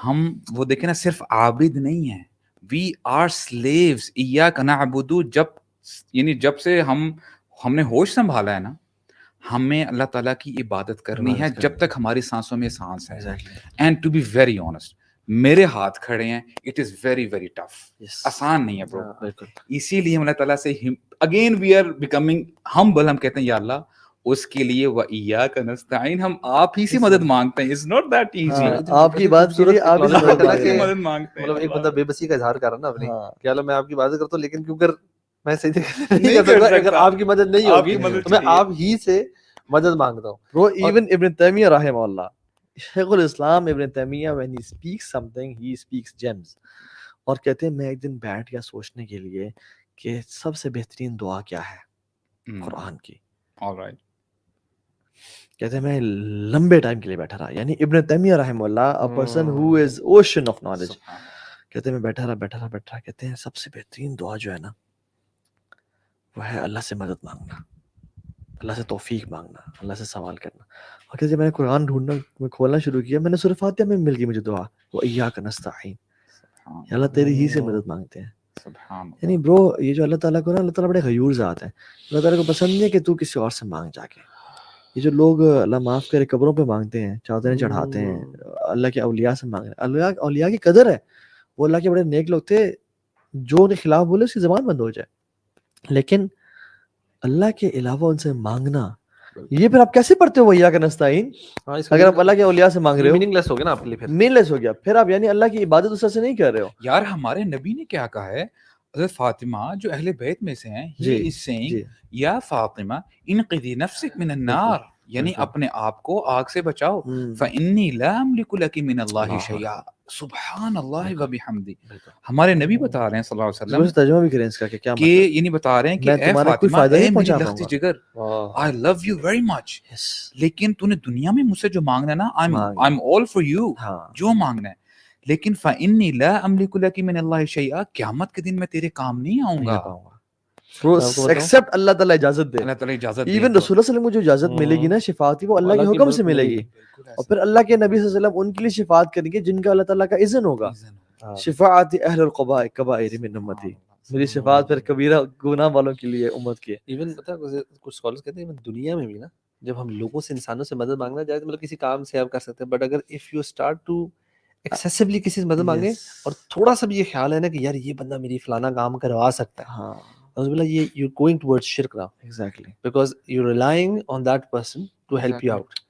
ہم وہ دیکھیں نا صرف عابد نہیں ہیں۔ وی آر سلیوز ایاک نعبدو جب یعنی جب سے ہم ہم نے ہوش سنبھالا ہے نا ہمیں اللہ تعالیٰ کی عبادت کرنی ہے جب تک ہماری سانسوں میں سانس ہے۔ And to be very honest میرے ہاتھ کھڑے ہیں it is very very tough آسان نہیں ہے برو اسی لیے ہم اللہ تعالیٰ سے اگین وی آر بیکمنگ ہم بل ہم کہتے ہیں یا اللہ اس کے لیے وہ ایاک نستعین ہم آپ ہی سے مدد مانگتے ہیں۔ اٹس ناٹ دیٹ ایزی آپ کی بات سنیے آپ ہی سے مدد مانگتے ہیں۔ مطلب ایک بندہ بے بسی کا اظہار کر رہا نا اپنی۔ کہ اللہ میں آپ کی بات کرتا ہوں لیکن کیوں کر میں صحیح نہیں [laughs] کر سکتا. اگر آپ کی مدد نہیں ہوگی تو میں آپ ہی سے مدد مانگتا ہوں. برو ایون ابن تیمیہ رحمہ اللہ شیخ الاسلام ابن تیمیہ when he speaks something he speaks gems. اور کہتے ہیں میں ایک دن بیٹھ گیا سوچنے کے لیے کہ سب سے بہترین دعا کیا ہے؟ قرآن کی. Alright کہتے ہیں میں لمبے ٹائم کے لیے بیٹھا رہا. یعنی ابن تیمیہ رحمہ اللہ a person who is ocean of knowledge. کہتے ہیں میں بیٹھا رہا بیٹھا رہا بیٹھا رہا. کہتے ہیں سب سے بہترین دعا جو ہے نا وہ ہے اللہ سے مدد مانگنا اللہ سے توفیق مانگنا اللہ سے سوال کرنا۔ اور کہتے میں نے قرآن ڈھونڈنا میں کھولنا شروع کیا میں نے سورہ فاتحہ میں مل گئی مجھے دعا وہ ایاک نستعین یا اللہ تیری ہی سے مدد مانگتے ہیں۔ یعنی برو یہ جو اللہ تعالیٰ کو نا اللہ تعالیٰ بڑے غیور ذات ہیں۔ اللہ تعالیٰ کو پسند نہیں ہے کہ تو کسی اور سے مانگ جا کے۔ یہ جو لوگ اللہ معاف کرے قبروں پہ مانگتے ہیں چادریں چڑھاتے ہیں اللہ کے اولیاء سے مانگ رہے ہیں۔ اللہ اولیاء کی قدر ہے۔ وہ اللہ کے بڑے نیک لوگ تھے جو ان کے خلاف بولے اس کی زبان بند ہو جائے۔ لیکن اللہ کے علاوہ ان سے مانگنا یہ پھر آپ کیسے پڑھتے ہو یا کا نستعین؟ اگر آپ اللہ کے اولیاء سے مانگ رہے ہو۔ میننگ لیس ہو گیا نا آپ کے لیے پھر۔ مین لیس ہو گیا۔ پھر آپ یعنی اللہ کی عبادت اس سے نہیں کر رہے ہو۔ یار ہمارے نبی نے کیا کہا ہے؟ حضرت فاطمہ جو اہل بیت میں سے ہیں جی اس سینگ یا فاطمہ انقذی نفسک من النار یعنی اپنے آپ کو آگ سے بچاؤ۔ فانی لا املک لک من اللہ۔ شیئا سبحان اللہ و بحمدی ہمارے نبی بتا رہے ہیں صلی اللہ علیہ وسلم ترجمہ بھی کریں اس کا کہ کیا کہ یعنی بتا رہے ہیں کہ اے فاطمہ اے میری لختی جگر۔ I love you very much لیکن تو نے دنیا میں مجھ سے جو مانگنا ہے نا I'm I'm all for you جو مانگنا ہے۔ لیکن فإني لا أملك لك من الله شيئا۔ قیامت کے دن میں تیرے کام نہیں آؤں گا۔ ایکسپٹ اللہ تعالیٰ اجازت دے۔ اللہ تعالیٰ اجازت ایون رسول اللہ علیہ وسلم کو جو اجازت ملے گی نا شفاعت کی وہ اللہ کے حکم سے ملے گی۔ اور پھر اللہ کے نبی صلی اللہ علیہ وسلم ان کے لیے شفاعت کریں گے جن کا اللہ تعالیٰ کا اذن ہوگا۔ شفاعت اہل القباء کبائر من امتی۔ میری شفاعت پھر کبیرہ گناہ والوں کے لیے امت کی ایون پتہ کچھ سکالرز کہتے ہیں دنیا میں بھی نا جب ہم لوگوں سے انسانوں سے مدد مانگنا جائے مطلب کسی کام سے آپ کر سکتے ہیں۔ بٹ اگر if you start to excessively کسی سے مدد مانگے اور تھوڑا سا بھی یہ خیال ہے نا کہ یار یہ بندہ میری فلانا کام کروا سکتا ہے۔ ہاں۔ یہ یو گوئنگ ٹورڈز شرک now exactly because you relying on that person to help you out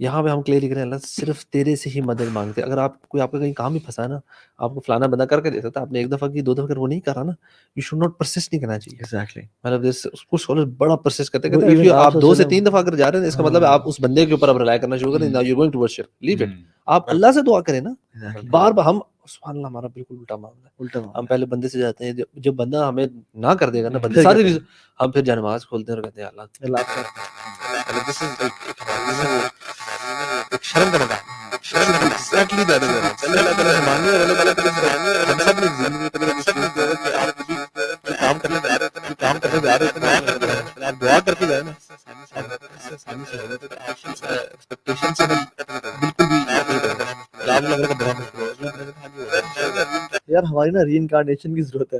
یہاں پہ ہم کلیئر لکھ رہے ہیں اللہ صرف تیرے سے ہی مدد مانگتے۔ اگر آپ کوئی آپ کا کہیں کام بھی پھنسا نا آپ کو فلانا بندہ کر کے دے سکتا آپ نے ایک دفعہ کی دو دفعہ وہ نہیں کرا نا۔ یو شوڈ ناٹ پرسسٹ نہیں کرنا چاہیے۔ ایگزیکٹلی مطلب کچھ سکولر بڑا پرسسٹ کرتے ہیں آپ دو سے تین دفعہ اگر جا رہے ہیں اس کا مطلب آپ اس بندے کے اوپر اب ریلائی کرنا شروع کریں یو گوئنگ ٹورڈز شرک لیو اٹ آپ اللہ سے دعا کریں نا بار بار ہم سبحان اللہ ہمارا بالکل الٹا معاملہ ہے۔ الٹا ہم پہلے بندے سے جاتے ہیں جب بندہ ہمیں نہ کر دے گا نا [laughs] بندے سارے ہم پھر جنماز کھولتے ہیں اور کہتے ہیں اللہ شرم کرنا شرم ایگزیکٹلی دیٹ از اللہ تعالی سے مانگے اور اللہ تعالی تعالی سے مانگے۔ ہم سب نے زندگی میں آپ کام کرنے جا رہے ہیں کام کرنے جا رہے ہیں آپ دعا کر کے جائیں نا آسانی سے ہو جاتا ہے ایکسپیکٹیشن سے بالکل بھی لابھ لگ رہا یار ہماری نا ری انکارنیشن کی ضرورت ہے۔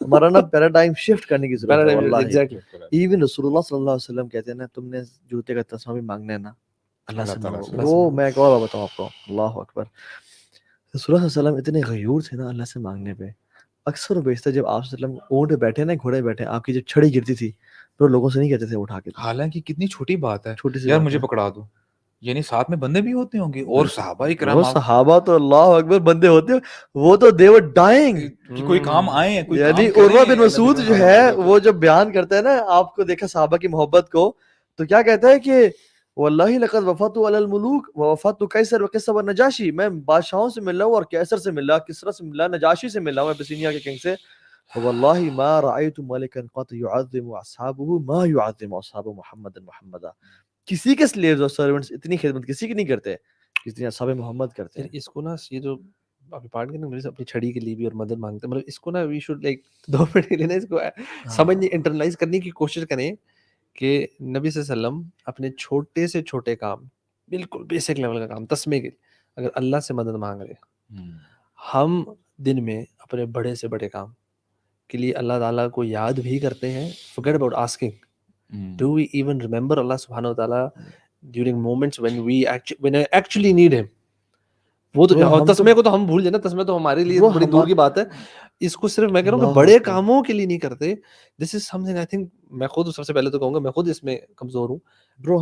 ہمارا نا پیراڈائم شفٹ کرنے کی ضرورت ہے ایون رسول اللہ صلی اللہ علیہ وسلم کہتے ہیں نا تم نے جوتے کا تسمہ بھی مانگنا ہے نا۔ اللہ سے مانگو۔ وہ میں ایک اور بتاؤں آپ کو۔ اللہ اکبر۔ رسول اللہ صلی اللہ علیہ وسلم اتنے غیور تھے نا اللہ سے مانگنے پہ۔ اکثر و بیشتر جب آپ صلی اللہ علیہ وسلم اونٹ بیٹھے نا گھوڑے بیٹھے آپ کی جب چھڑی گرتی تھی تو لوگوں سے نہیں کہتے تھے اٹھا کے۔ حالانکہ کتنی چھوٹی بات ہے۔ چھوٹی سی یار مجھے پکڑا دو۔ یعنی ساتھ میں بندے بھی ہوتے ہوں گے اور صحابہ کرام وہ صحابہ تو اللہ اکبر بندے ہوتے ہیں وہ تو دے ور ڈائنگ کوئی کام آئے ہیں یعنی عروہ بن مسعود جو ہے وہ جب بیان کرتا ہے نا آپ کو دیکھا صحابہ کی محبت کو تو کیا کہتا ہے کہ واللہ لقد وفات علی الملوک ووفات قیصر وقصہ ونجاشی میں بادشاہوں سے ملا ہوں اور کیسر سے ملا کسرا سے ملا نجاشی سے ملا ہوں ابسینیا کے کنگ سے۔ واللہ ما رأیت ملکا قط يعظم اصحابه ما يعظم اصحاب محمد محمد کسی کے سلیوز اور سرونٹس اتنی خدمت کسی کی نہیں کرتے جتنی اصحاب محمد کرتے ہیں۔ اس کو نا یہ جو ابھی پارٹ کے نا میرے اپنی چھڑی کے لیے بھی اور مدد مانگتے ہیں مطلب اس کو نا وی شوڈ لائک دو منٹ کے لیے نا اس کو سمجھنے انٹرنلائز کرنے کی کوشش کریں کہ نبی صلی اللہ علیہ وسلم اپنے چھوٹے سے چھوٹے کام بالکل بیسک لیول کا کام تسمے کے اگر اللہ سے مدد مانگ رہے ہم دن میں اپنے بڑے سے بڑے کام کے لیے اللہ تعالیٰ کو یاد بھی کرتے ہیں forget about asking do we even remember Allah سبحانہ وتعالیٰ during moments when we when actually need ہم وہ تو تسمے کو تو ہم بھول جائیں نا تسمے تو ہمارے لیے بڑی دور کی بات ہے اس کو صرف میں کہہ رہا ہوں کہ بڑے کاموں کے لیے نہیں کرتے۔ دس از سم تھنگ آئی تھنک میں خود سب سے پہلے تو کہوں گا میں خود اس میں کمزور ہوں۔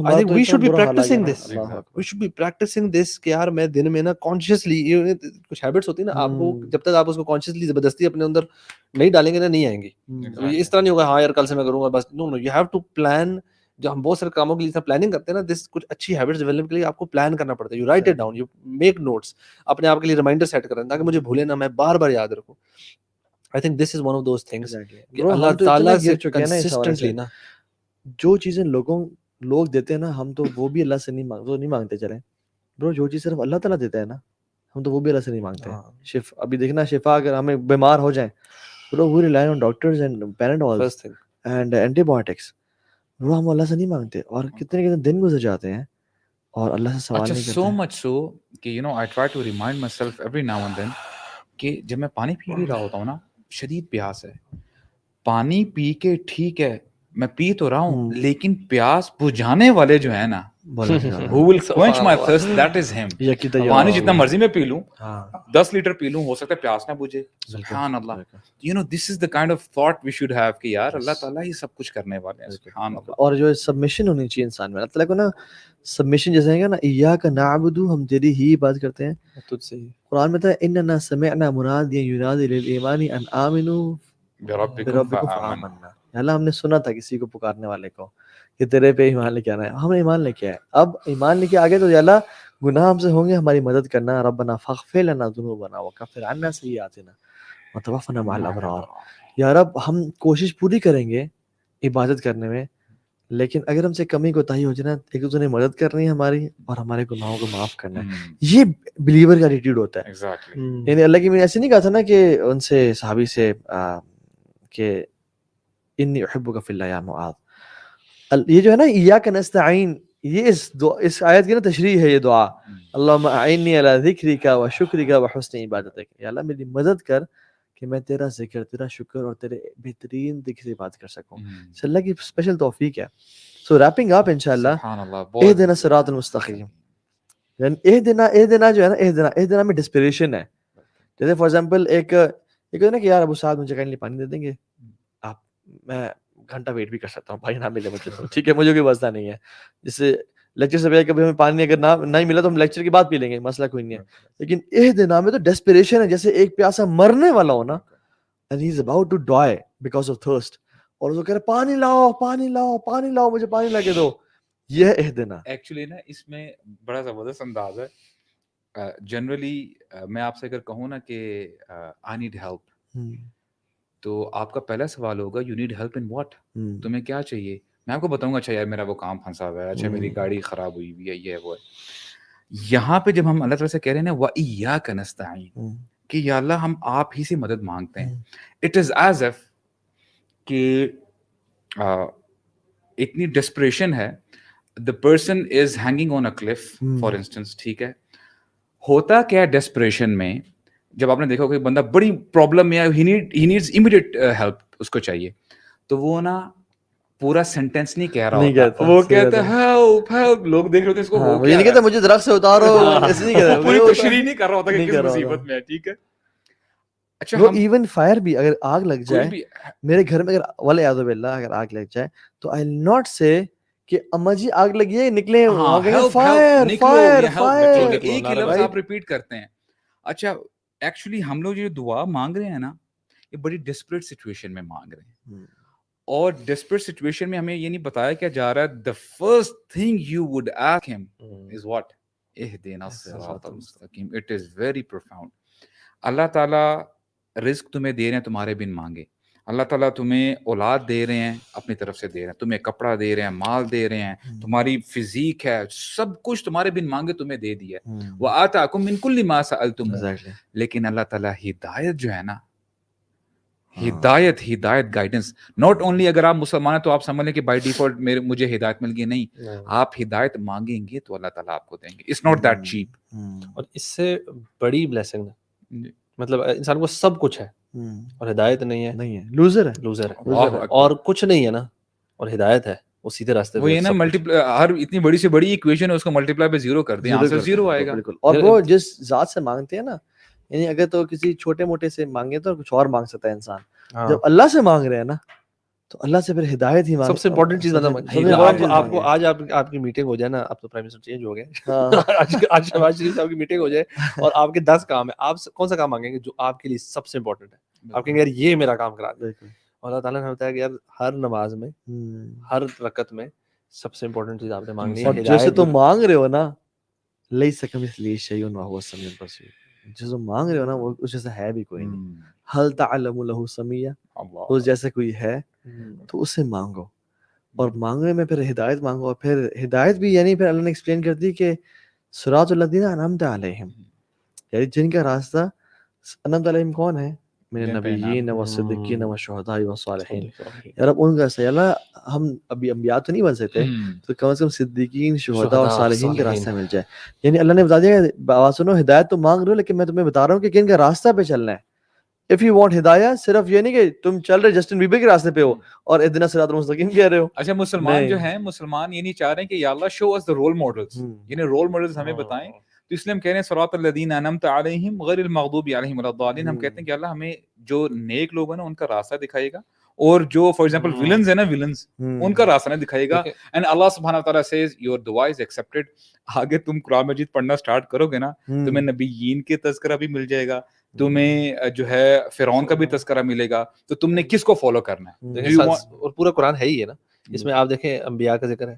I think we should be practicing this we should be practicing this کہ یار میں دن میں نا کانشیسلی کچھ ہیبٹس ہوتی ہیں نا آپ کو جب تک آپ اس کو کانشیسلی زبردستی اپنے اندر نہیں ڈالیں گے نا نہیں آئیں گی۔ اس طرح نہیں ہوگا ہاں یار کل سے میں کروں گا بس no no you have to plan جو ہم بہت سارے کاموں کے لیے پلاننگ کرتے ہیں نا دس کچھ اچھی ہیبٹس ڈیولپ کے لیے آپ کو پلان کرنا پڑتا ہے۔ You write it down you make notes اپنے آپ کے لیے ریمائنڈر سیٹ کریں تاکہ مجھے بھولے نہ میں بار بار یاد رکھوں۔ I think this is one of those things Allah تعالیٰ سے کنسسٹنٹلی نا جو چیزیں لوگوں لوگ دیتے ہیں نا ہم تو وہ بھی اللہ سے نہیں مانگ نہیں مانگتے چلے برو جو چیز صرف اللہ تعالیٰ دیتا ہے نا ہم تو وہ بھی اللہ سے نہیں مانگتے۔ شف ابھی دیکھنا شفا اگر ہمیں بیمار ہو جائیں bro we rely on doctors and parents and antibiotics وہ ہم اللہ سے نہیں مانگتے اور کتنے کتنے دن گزر جاتے ہیں اور اللہ سے سوال نہیں کرتے۔ سو مچ سو کہ you know I try to remind myself every now and then کہ جب میں پانی پی بھی رہا ہوتا ہوں نا شدید پیاس ہے۔ پانی پی کے ٹھیک ہے میں پی تو رہا ہوں لیکن پیاس بجھانے والے جو ہیں نا [laughs] [laughs] پانی جتنا مرضی میں پی لوں دس لیٹر پی لوں ہو سکتا ہے پیاس نہ بجھے۔ سبحان اللہ۔ You know this is the kind of thought we should have کہ یار اللہ تعالیٰ ہی سب کچھ کرنے والے ہیں۔ سبحان اللہ۔ اور جو سبمیشن ہونی چاہیے انسان میں اللہ تعالیٰ کو نا سبمیشن جیسے ہے نا ایاک نعبد ہم تیری ہی بات کرتے ہیں۔ تجھ سے قرآن میں تھا اننا سمعنا منادیا ینادی للایمان ان آمنوا بربکم فآمنا اللہ ہم نے سنا تھا کسی کو پکارنے والے کو۔ کہ تیرے پہ ایمان لے کے آنا ہے۔ ہم نے ایمان لے کے آئے۔ اب ایمان لے کے آگے تو اللہ گناہ ہم سے ہوں گے ہماری مدد کرنا ربنا فغفر لنا ذنوبنا وکفر عنا سیئاتنا وتوفنا مع الابرار۔ یا رب ہم کوشش پوری کریں گے عبادت کرنے میں لیکن اگر ہم سے کمی کوتاہی ہو جائے نا ایک دوسرے نے مدد کرنی ہے ہماری اور ہمارے گناہوں کو معاف کرنا ہے۔ یہ بلیور کا ایٹیٹیوڈ ہوتا ہے۔ یعنی اللہ کی میں ایسے نہیں کہا تھا نا کہ ان سے صحابی سے کہ انی احبک فی اللہ یا معاذ۔ یہ جو ہے نا ایاک نستعین یہ اس دعا اس آیت کی نا تشریح ہے یہ دعا۔ اللہم اعنی علی ذکرک و شکرک و حسن عبادتک۔ یا اللہ میری مدد کر کہ میں تیرا ذکر تیرا شکر اور تیرے بہترین طریقے سے بات کر سکوں۔ صلی اللہ کی اسپیشل توفیق ہے۔ سو ریپنگ اپ انشاءاللہ اہدنا صراط المستقیم۔ یعنی اہدنا اہدنا جو ہے نا اہدنا اہدنا میں ڈسپریشن ہے۔ جیسے فار ایگزامپل ایک ایک نا کہ یار ابو سعد مجھے کہیں پانی دے دیں گے۔ آپ میں گھنٹہ ویٹ بھی کر سکتا ہوں بھائی نہ ملے مجھے تو۔ ٹھیک ہے مجھے کوئی واسطہ نہیں ہے۔ جس سے لیکچر سے کبھی ہمیں پانی اگر نہ نہیں ملا تو ہم لیکچر کے بعد پی لیں گے مسئلہ کوئی نہیں ہے۔ لیکن اہ دن میں تو ڈیسپریشن ہے جیسے ایک پیاسا مرنے والا ہو نا and he is about to die because of thirst اور کو کہہ پانی لاؤ پانی لاؤ پانی لاؤ مجھے پانی لا کے دو۔ یہ اہ دینا ایکچولی نا اس میں بڑا زبردست انداز ہے۔ جنرلی میں آپ سے اگر کہوں نا کہ آئی نیڈ ہیلپ تو آپ کا پہلا سوال ہوگا you need help in what تمہیں کیا چاہیے؟ میں آپ کو بتاؤں گا اچھا یار میرا وہ کام پھنسا ہوا ہے اچھا میری گاڑی خراب ہوئی ہوئی ہے یہ وہ ہے. یہاں پہ جب ہم اللہ تعالیٰ سے کہہ رہے ہیں وہ یا کا نستعین کہ یا اللہ ہم آپ ہی سے مدد مانگتے ہیں۔ اٹ از ایز ایف کہ اتنی ڈسپریشن ہے the person is hanging on a cliff for instance ٹھیک ہے۔ ہوتا کیا ڈسپریشن میں؟ جب آپ نے دیکھا کہ بندہ بڑی پرابلم میں ہی نیڈز امیڈیٹ ہیلپ اس کو چاہیے تو وہ نا پورا سینٹینس نہیں کہہ رہا ہوتا۔ وہ کہتا ہے ہیلپ ہیلپ لوگ دیکھ رہے ہوتے اس کو وہ نہیں کہتا مجھے درخت سے اتارو ایسے نہیں کہتا پوری تشریح نہیں کر رہا ہوتا کہ کس مصیبت میں ہے ٹھیک ہے؟ اچھا وہ ایون فائر بھی اگر آگ لگ جائے میرے گھر میں اگر والے یاد باللہ اگر آگ لگ جائے تو آئی ناٹ سے کہ اما جی آگ لگی ہے نکلے ہاں، فائر فائر فائر ایک ہی لفظ آپ ریپیٹ کرتے ہیں۔ اچھا ایکچولی ہم لوگ جو دعا مانگ رہے ہیں نا یہ بڑی ڈسپریٹ سچویشن میں مانگ رہے ہیں۔ اور ڈسپریٹ سچویشن میں ہمیں یہ نہیں بتایا کیا جا رہا ہے the first thing you would ask ہم از واٹ اہدنا الصراط المستقیم۔ اٹ از ویری پروفاؤنڈ اللہ تعالیٰ رزق تمہیں دے رہے ہیں تمہارے بن مانگے۔ اللہ تعالیٰ تمہیں اولاد دے رہے ہیں اپنی طرف سے دے رہے ہیں تمہیں کپڑا دے رہے ہیں مال دے رہے ہیں تمہاری فزیک ہے سب کچھ تمہارے بن مانگے تمہیں دے دیا وہ آتا کم من کل ما سألتم۔ لیکن اللہ تعالیٰ ہدایت جو ہے نا ہدایت ہدایت گائیڈنس ناٹ اونلی اگر آپ مسلمان ہیں تو آپ سمجھ لیں کہ بائی ڈیفالٹ میرے مجھے ہدایت مل گئی نہیں۔ آپ ہدایت مانگیں گے تو اللہ تعالیٰ آپ کو دیں گے۔ اٹس ناٹ دیٹ چیپ اور اس سے بڑی بلیسنگ ہے۔ مطلب انسان کو سب کچھ ہے۔ اور ہدایت نہیں ہے۔ نہیں ہے۔ لوزر ہے۔ لوزر ہے۔ اور کچھ نہیں ہے نا۔ اور ہدایت ہے۔ وہ سیدھے راستے وہ یہ نا ملٹی ہر اتنی بڑی سے بڑی ایکویشن ہے اس کو ملٹی پلائی پہ زیرو کر دیں۔ آنسر زیرو آئے گا۔ اور وہ جس ذات سے مانگتے ہیں نا یعنی اگر تو کسی چھوٹے موٹے سے مانگے تو کچھ اور مانگ سکتا ہے انسان۔ ہاں۔ جب اللہ سے مانگ رہے ہیں نا تو اللہ سے پھر ہدایت ہی سب سے امپورٹنٹ چیز آپ کو آج آپ کی میٹنگ ہو جائے نا اب تو پرائم منسٹر چینج ہو گئے۔ [laughs] آج شہباز شریف صاحب کی میٹنگ ہو جائے۔ اور آپ کے دس کام ہے آپ کون سا کام مانگیں گے جو آپ کے لیے سب سے امپورٹنٹ ہے؟ آپ کہیں گے یار یہ میرا کام کرا دیں اور اللہ تعالیٰ نے بتایا کہ یار ہر نماز میں ہر رکت میں سب سے امپورٹنٹ چیز آپ نے مانگنی ہے۔ جیسے تم مانگ رہے ہو نا لئی سکم اس لیے شیئن وہ سمجھ پر جو مانگ رہے ہو نا وہ اس جیسا ہے بھی کوئی نہیں۔ حل تعلم له سمیہ اس جیسے کوئی ہے۔ تو اس سے مانگو۔ اور مانگنے میں پھر ہدایت مانگو اور پھر ہدایت بھی یعنی پھر اللہ نے ایکسپلین کر دی کہ سراط الذین انعمت علیہم۔ یعنی جن کا راستہ انعمت علیہم کون ہے؟ میرے نبیین و صدیقین و شہداء و صالحین۔ یار اب ان کا سیالہ ہم ابھی انبیاء تو نہیں بن سکتے تو کم از کم صدیقین شہداء اور صالحین کا راستہ مل جائے۔ یعنی اللہ نے بتا دیا بات سنو ہدایت تو مانگ رہے ہو لیکن میں تمہیں بتا رہا ہوں کہ کن کا راستہ پہ چلنا ہے۔ اف یو وانٹ ہدایت صرف یہ نہیں کہ تم چل رہے جسٹن بیبر کے راستے پہ ہو اور ادنا صراط المستقیم کہہ رہے ہو۔ اچھا مسلمان جو ہیں مسلمان یہ نہیں چاہ رہے ہیں کہ یا Allah show us the role models یعنی رول ماڈلز ہمیں بتائیں۔ تو اس لیے ہم کہہ رہے ہیں صراط الذین انعمت علیہم غیر المغضوب علیہم ولا الضالین۔ ہم کہتے ہیں کہ اللہ ہمیں جو نیک لوگ ہیں نا ان کا راستہ دکھائے گا۔ اور جو فار ایگزامپل ویلنز ہیں نا ویلنز ان کا راستہ نہیں دکھائے گا۔ اینڈ اللہ سبحانہ تعالیٰ سیز یور دعا از ایکسیپٹڈ آگے تم قرآن مجید پڑھنا سٹارٹ کرو گے نا تمہیں نبیین کے تذکرہ بھی مل جائے گا۔ تمہیں جو ہے فرعون کا بھی تذکرہ ملے گا تو تم نے کس کو فالو کرنا ہے؟ اور پورا قرآن ہے ہی ہے نا۔ اس میں آپ دیکھیں انبیاء کا ذکر ہے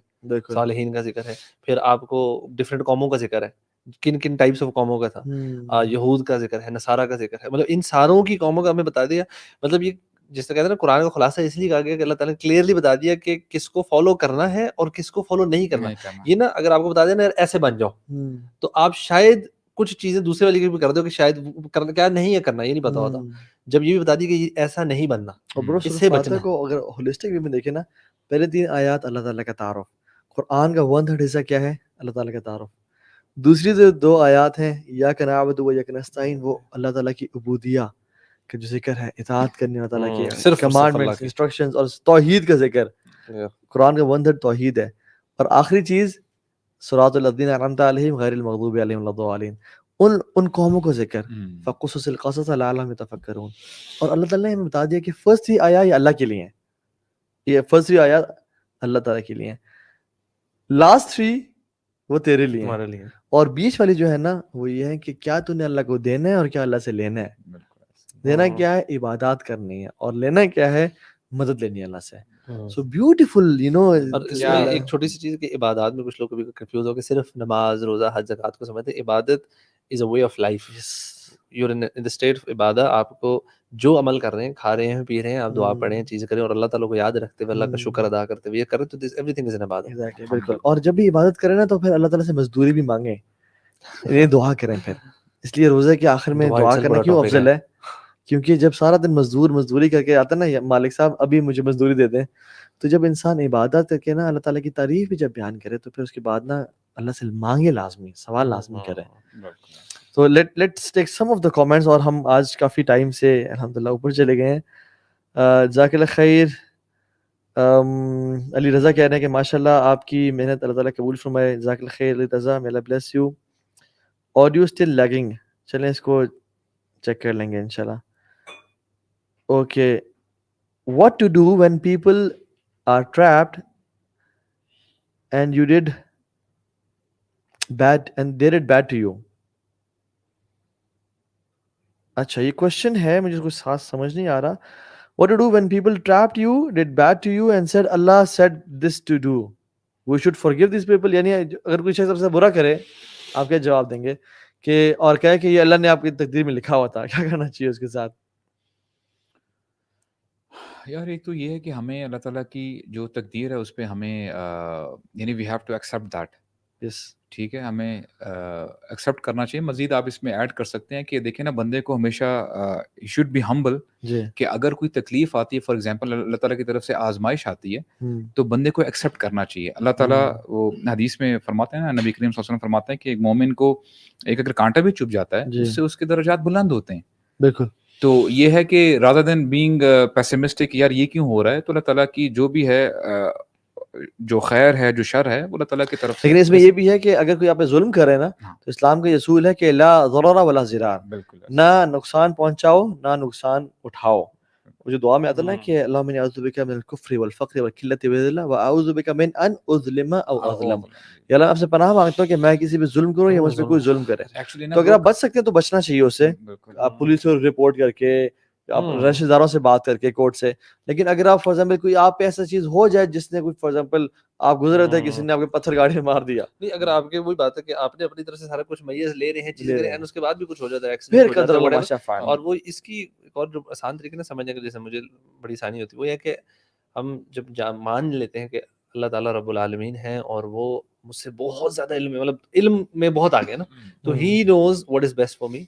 صالحین کا ذکر ہے پھر آپ کو ڈفرینٹ قوموں کا ذکر ہے۔ کن کن ٹائپس آف قوموں کا تھا؟ یہود کا ذکر ہے نصارہ کا ذکر ہے۔ مطلب ان ساروں کی قوموں کا ہمیں بتا دیا۔ مطلب یہ جس طرح کہتے ہیں نا قرآن کا خلاصہ اس لیے کہا گیا کہ اللہ تعالیٰ نے کلیئرلی بتا دیا کہ کس کو فالو کرنا ہے اور کس کو فالو نہیں کرنا۔ یہ نا اگر آپ کو بتا دیا نا ایسے بن جاؤ۔ تو آپ شاید کچھ چیزیں دوسرے والی کی بھی کر دو کہ شاید کیا نہیں ہے کرنا یہ نہیں پتا ہوتا۔ جب یہ بھی بتا دی کہ ایسا نہیں بننا اس سے بچنا۔ کو اگر ہولسٹک وی میں دیکھیں نا پہلے تین آیات اللہ تعالیٰ کا تعارف۔ قرآن کا ون تھرڈ حصہ کیا ہے؟ اللہ تعالیٰ کا تعارف۔ دوسری جو دو آیات ہیں یا کا نعبد و یا نستعین وہ اللہ تعالیٰ کی عبودیہ کا جو ذکر ہے اطاعت کرنے اللہ تعالیٰ کی صرف کمانڈمنٹس انسٹرکشنز اور توحید کا ذکر۔ قرآن کا ون تھرڈ توحید ہے۔ اور آخری چیز سرات الدین انعمت علیہم غیر المغضوب علیہم الضالین۔ ان ان قوموں کا ذکر فقصص القصص لعلهم يتفکرون اور اللہ تعالیٰ نے ہمیں بتا دیا کہ فرسٹ تھری آیا یہ اللہ کے لیے ہیں۔ یہ فرسٹ تھری آیا اللہ تعالیٰ کے لیے ہیں۔ لاسٹ تھری وہ تیرے لیے ہمارے لیے اور بیچ والی جو ہے نا وہ یہ ہے کہ کیا تو نے اللہ کو دینا ہے اور کیا اللہ سے لینا ہے۔ دینا کیا ہے؟ عبادات کرنی ہے۔ اور لینا کیا ہے؟ مدد لینی ہے اللہ سے۔ سو بیوٹیفل یو نو ایک چھوٹی سی چیز کہ عبادات میں کچھ لوگ کبھی کنفیوز ہو کہ صرف نماز روزہ حج زکات کو سمجھتے ہیں عبادت is a way of life you're in the state of عبادت آپ کو جو عمل کر رہے ہیں کھا رہے ہیں پی رہے ہیں آپ دعا پڑھیں چیزیں کریں اور اللہ تعالیٰ کو یاد رکھتے ہوئے اللہ کا شکر ادا کرتے ہوئے یہ کریں تو ایوری تھنگ از ان عبادت بالکل۔ اور جب بھی عبادت کریں نا تو پھر اللہ تعالیٰ سے مزدوری بھی مانگیں۔ [laughs] یہ دعا کریں پھر۔ اس لیے روزے کے آخر میں دعا کرنا کیوں افضل ہے؟ کیونکہ جب سارا دن مزدور مزدوری کر کے آتا نا مالک صاحب ابھی مجھے مزدوری دے دیں تو جب انسان عبادت کر کے نا اللہ تعالیٰ کی تعریف بھی جب بیان کرے تو پھر اس کے بعد نا اللہ سے مانگے لازمی سوال لازمی کرے۔ تو let let's take some of the comments اور ہم آج کافی ٹائم سے الحمد للہ اوپر چلے گئے ہیں۔ اللہ خیر۔ علی رضا کہہ رہے ہیں کہ ماشاء اللہ آپ کی محنت اللہ تعالیٰ قبول فرمائے۔ ذاک اللہ خیر علی رضا میلا bless you audio still lagging چلیں اس کو چیک کر لیں گے ان شاء اللہ okay what to do when people are trapped and you did bad and they did bad to you? اچھا یہ کوشچن ہے مجھے کچھ خاص سمجھ نہیں آ رہا what to do when people trapped you did bad to you and said Allah said this to do we should forgive this people یعنی اگر کوئی شخص سے برا کرے آپ کیا جواب دیں گے کہ اور کہے کہ یہ اللہ نے آپ کی تقدیر میں لکھا ہوا تھا. [laughs] کیا کرنا چاہیے اس کے ساتھ؟ یار ایک تو یہ ہے کہ ہمیں اللہ تعالیٰ کی جو تقدیر ہے اس پہ ہمیں یعنی we have to accept that yes ٹھیک ہے ہمیں ایکسیپٹ کرنا چاہیے۔ مزید آپ اس میں ایڈ کر سکتے ہیں کہ دیکھیں نا بندے کو ہمیشہ شوڈ بی ہمبل کہ اگر کوئی تکلیف آتی ہے فار ایگزامپل اللہ تعالیٰ کی طرف سے آزمائش آتی ہے تو بندے کو ایکسیپٹ کرنا چاہیے۔ اللہ تعالیٰ وہ حدیث میں فرماتے ہیں نا نبی کریم صلی اللہ علیہ وسلم فرماتے ہیں کہ ایک مومن کو ایک اگر کانٹا بھی چپ جاتا ہے اس سے اس کے درجات بلند ہوتے ہیں۔ بالکل۔ تو یہ ہے کہ رادر دین بینگ پیسمسٹک یار یہ کیوں ہو رہا ہے? تو اللہ تعالیٰ کی جو بھی ہے جو خیر ہے جو شر ہے وہ اللہ تعالیٰ کی طرف لیکن اس میں یہ بھی ہے کہ اگر کوئی آپ پہ ظلم کرے نا ہاں۔ تو اسلام کا اصول ہے کہ لا ضرر ولا زرار بالکل۔ نہ نقصان پہنچاؤ نہ نقصان اٹھاؤ۔ جو دعا میں آتا ہے کہ اللہ من اعوذ بک من الکفر والفقر والقلۃ والذلہ واعوذ بک من ان اظلم او اظلم یا اللہ آپ سے پناہ مانگتا ہوں کہ میں کسی پہ ظلم کروں یا مجھ پہ کوئی ظلم کرے۔ تو اگر آپ بچ سکتے ہیں تو بچنا چاہیے اس سے آپ پولیس کو رپورٹ کر کے آپ رشتے داروں سے بات کر کے کورٹ سے۔ لیکن اگر آپ فار ایگزامپل کوئی آپ پہ ایسا چیز ہو جائے جس نے کوئی فار ایگزامپل آپ گزر رہے تھے کسی نے آپ کے پتھر گاڑی مار دیا۔ نہیں اگر آپ کے وہی بات ہے کہ آپ نے اپنی طرف سے سارا کچھ میز لے رہے ہیں چیزیں لے رہے ہیں اس کے بعد بھی کچھ ہو جاتا ہے پھر قدر اللہ اور وہ اس کی ایک اور جو آسان طریقے سے سمجھنے کے جیسے مجھے بڑی آسانی ہوتی ہے۔ وہ یہ کہ ہم جب مان لیتے ہیں کہ اللہ تعالیٰ رب العالمین ہیں اور وہ مجھ سے بہت زیادہ علم ہے مطلب علم میں بہت آگے نا تو he knows what is best for me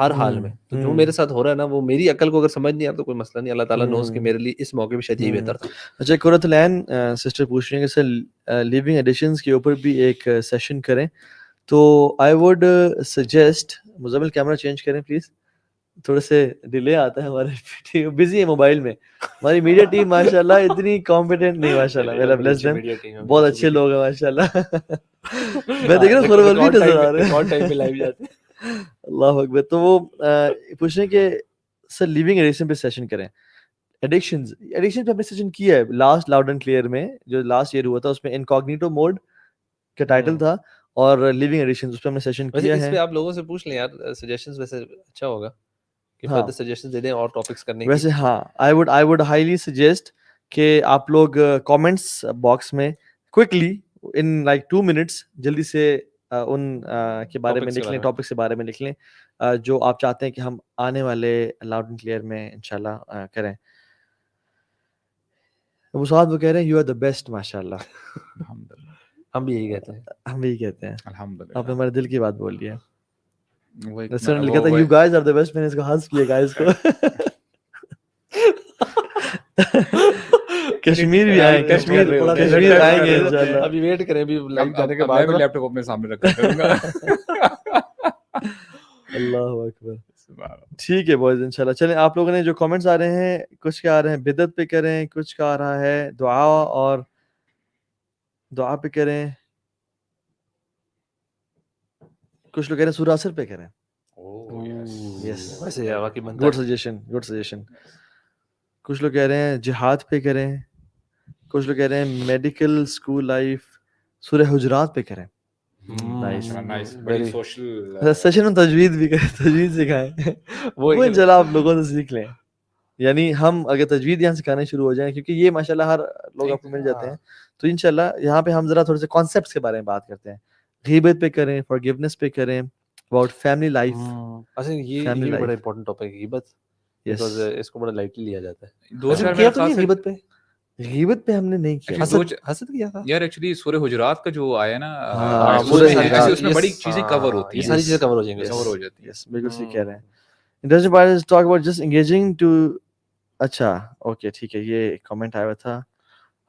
ہر حال میں۔ تو جو میرے ساتھ ہو رہا ہے نا وہ میری عقل کو اگر سمجھ نہیں آ تو کوئی مسئلہ نہیں۔ اللہ تعالیٰ نوز کہ میرے لیے اس موقع پہ شاید ہی بہتر تھا۔ اچھا قرۃ العین سسٹر پوچھ رہی ہیں کہ سر لیونگ ایڈیشنز کے اوپر بھی ایک سیشن کریں۔ تو I would suggest Muzammil camera change کریں پلیز تھوڑے سے ڈیلے آتا ہے ہمارے بزی ہے موبائل میں۔ ہماری میڈیا ٹیم ماشاء اللہ اتنی کمپیٹنٹ نہیں ماشاء اللہ بہت اچھے لوگ ہیں ماشاء اللہ [laughs] میں دیکھ رہا ہوں نظر آ رہے ہیں۔ اللہ اکبر۔ تو وہ پوچھ رہے ہیں کہ سر لیونگ ایڈکشن پہ سیشن کریں۔ ایڈکشن ایڈکشن پہ ہم نے سیشن کیا ہے۔ لاسٹ لاؤڈ اینڈ کلیئر میں جو لاسٹ ایئر ہوا تھا اس میں انکاگنیٹو موڈ کا ٹائٹل تھا اور لیونگ ایڈکشن اس پہ ہم نے سیشن کیا ہے۔ اس پہ آپ لوگوں سے پوچھ لیں یار سجیشنز ویسے اچھا ہوگا ویسے ہاں I would I would highly suggest کہ آپ لوگ کامنٹس باکس میں quickly in like two minutes جلدی سے ان کے بارے میں لکھ لیں ٹاپکس کے بارے میں لکھ لیں جو آپ چاہتے ہیں کہ ہم آنے والے لاؤڈ اینڈ کلیئر میں ان شاء اللہ کریں۔ ابو سعد وہ کہہ رہے ہیں یو آر دا بیسٹ ماشاء اللہ ہم بھی یہی کہتے ہیں۔ ہم بھی یہی کہتے ہیں۔ الحمد آپ نے ہمارے دل کی بات بول ہے۔ لکھا تھا you guys are the best میں نے اس کو ہنس کیا گائز کو۔ [laughs] کشمیر بھی آئے کشمیر کشمیر آئیں گے۔ انشاءاللہ ابھی ویٹ کریں ابھی لائیو جانے کے بعد۔ میں لیپ ٹاپ اپنے سامنے رکھا کروں گا۔ اللہ اکبر۔ ٹھیک ہے بوائز انشاءاللہ۔ چلیں آپ لوگوں نے جو کامنٹس آ رہے ہیں کچھ کا آ رہے ہیں؟ بدت پہ کریں کچھ کا آ رہا ہے دعا اور دعا پہ کریں کچھ لوگ کہہ رہے ہیں سورہ اثر پہ کریں گڈ سجیشن گڈ سجیشن کچھ لوگ کہہ رہے ہیں جہاد پہ کریں کچھ لوگ کہہ رہے ہیں میڈیکل اسکول لائف سورہ حجرات پہ کریں۔ سیشن میں تجوید بھی کریں تجوید سکھائیں۔ [laughs] وہ انشاءاللہ آپ لوگوں سے سیکھ لیں۔ یعنی ہم اگر تجوید یہاں سکھانے شروع ہو جائیں کیونکہ یہ ماشاء اللہ ہر لوگ آپ کو مل جاتے ہیں۔ تو انشاءاللہ یہاں پہ ہم ذرا تھوڑے سے کانسیپٹس کے بارے میں بات کرتے ہیں۔ غیبت پہ کریں فار گیونیس پہ کریں اباؤٹ فیملی لائف اچھا یہ بڑا امپورٹنٹ ٹاپک ہے غیبت۔ اس کو بڑا لائٹلی لیا جاتا ہے۔ تو غیبت پہ؟ غیبت پہ ہم نے نہیں کیا۔ حسد کیا تھا؟ یار ایکچولی سورہ حجرات کا جو آیا نا اس میں بڑی چیزیں کور ہوتی ہیں۔ ساری چیزیں کور ہو جائیں کور ہو جاتی ہیں۔ بالکل صحیح کہہ رہے ہیں۔ Talk about just engaging to اچھا اوکے ٹھیک ہے یہ کمنٹ آیا ہوا تھا۔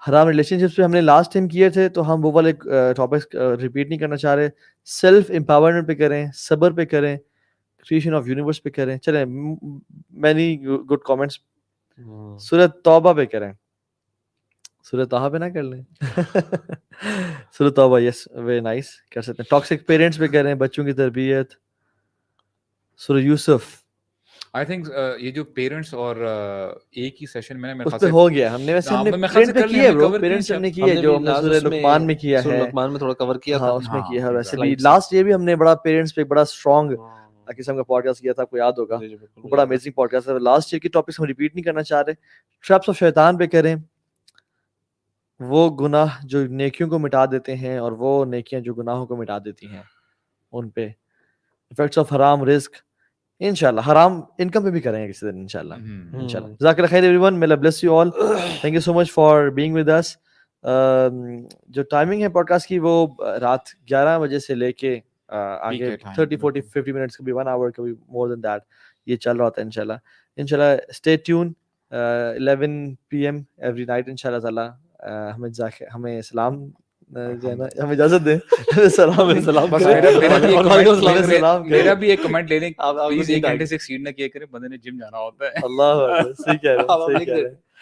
حرام ریلیشن شپس پہ ہم نے لاسٹ ٹائم کیے تھے تو ہم وہ والے ٹاپکس ریپیٹ نہیں کرنا چاہ رہے۔ سیلف امپاورمنٹ پہ کریں صبر پہ کریں کریشن آف یونیورس پہ کریں۔ چلیں مینی گڈ کامنٹس سورت توبہ پہ کریں۔ سورت توحہ پہ نہ کر لیں سورت توبہ یس ویری نائس کر سکتے ہیں ٹاکسک پیرنٹس پہ کریں بچوں کی تربیت سورہ یوسف آئی تھنک یہ جو پیرنٹس اور ایک ہی سیشن میں نے خیال سے ہو گیا ہم نے ویسے ہم نے پیرنٹس پہ کیا برو پیرنٹس ہم نے کیا جو ہم نے سورہ لقمان میں کیا ہے لقمان میں تھوڑا کور کیا تھا اس میں کیا ہے ویسے بھی لاسٹ یہ بھی ہم نے بڑا پیرنٹس پہ بڑا اسٹرانگ قسم کا پوڈ کاسٹ کیا تھا آپ کو یاد ہوگا بڑا امیزنگ پوڈ کاسٹ ہے لاسٹ ایئر کی ٹاپکس ہم ریپیٹ نہیں کرنا چاہ رہے ٹریپس آف شیطان پہ کریں وہ گناہ جو نیکیوں کو مٹا دیتے ہیں اور وہ نیکیاں جو گناہوں کو مٹا دیتی ہیں ان پہ. افیکٹس آف حرام رزق. ان شاء اللہ حرام انکم پہ بھی کریں گے کسی دن ان شاء اللہ ان شاء اللہ ذاکر خیر ایوری ون میلا bless you all thank you so much for being with us جو ٹائمنگ ہے پوڈ کاسٹ کی وہ رات گیارہ بجے سے لے کے آگے تھرٹی فورٹی ففٹی منٹس کبھی ون آور کبھی مور دین دیٹ یہ چل رہا ہوتا ہے ان شاء اللہ ان شاء اللہ stay tuned eleven PM every every نائٹ ان شاء اللہ تعالیٰ ہمیں ہمیں سلام جو ہے نا ہمیں اجازت دیں۔ سلام سلام۔ میرا بھی ایک کمنٹ لے لیں پلیز ایک گھنٹے سے ایکسیڈ نہ کیا کرے بندے نے جم جانا ہوتا ہے۔ اللہ صحیح کہہ رہے ہیں [laughs]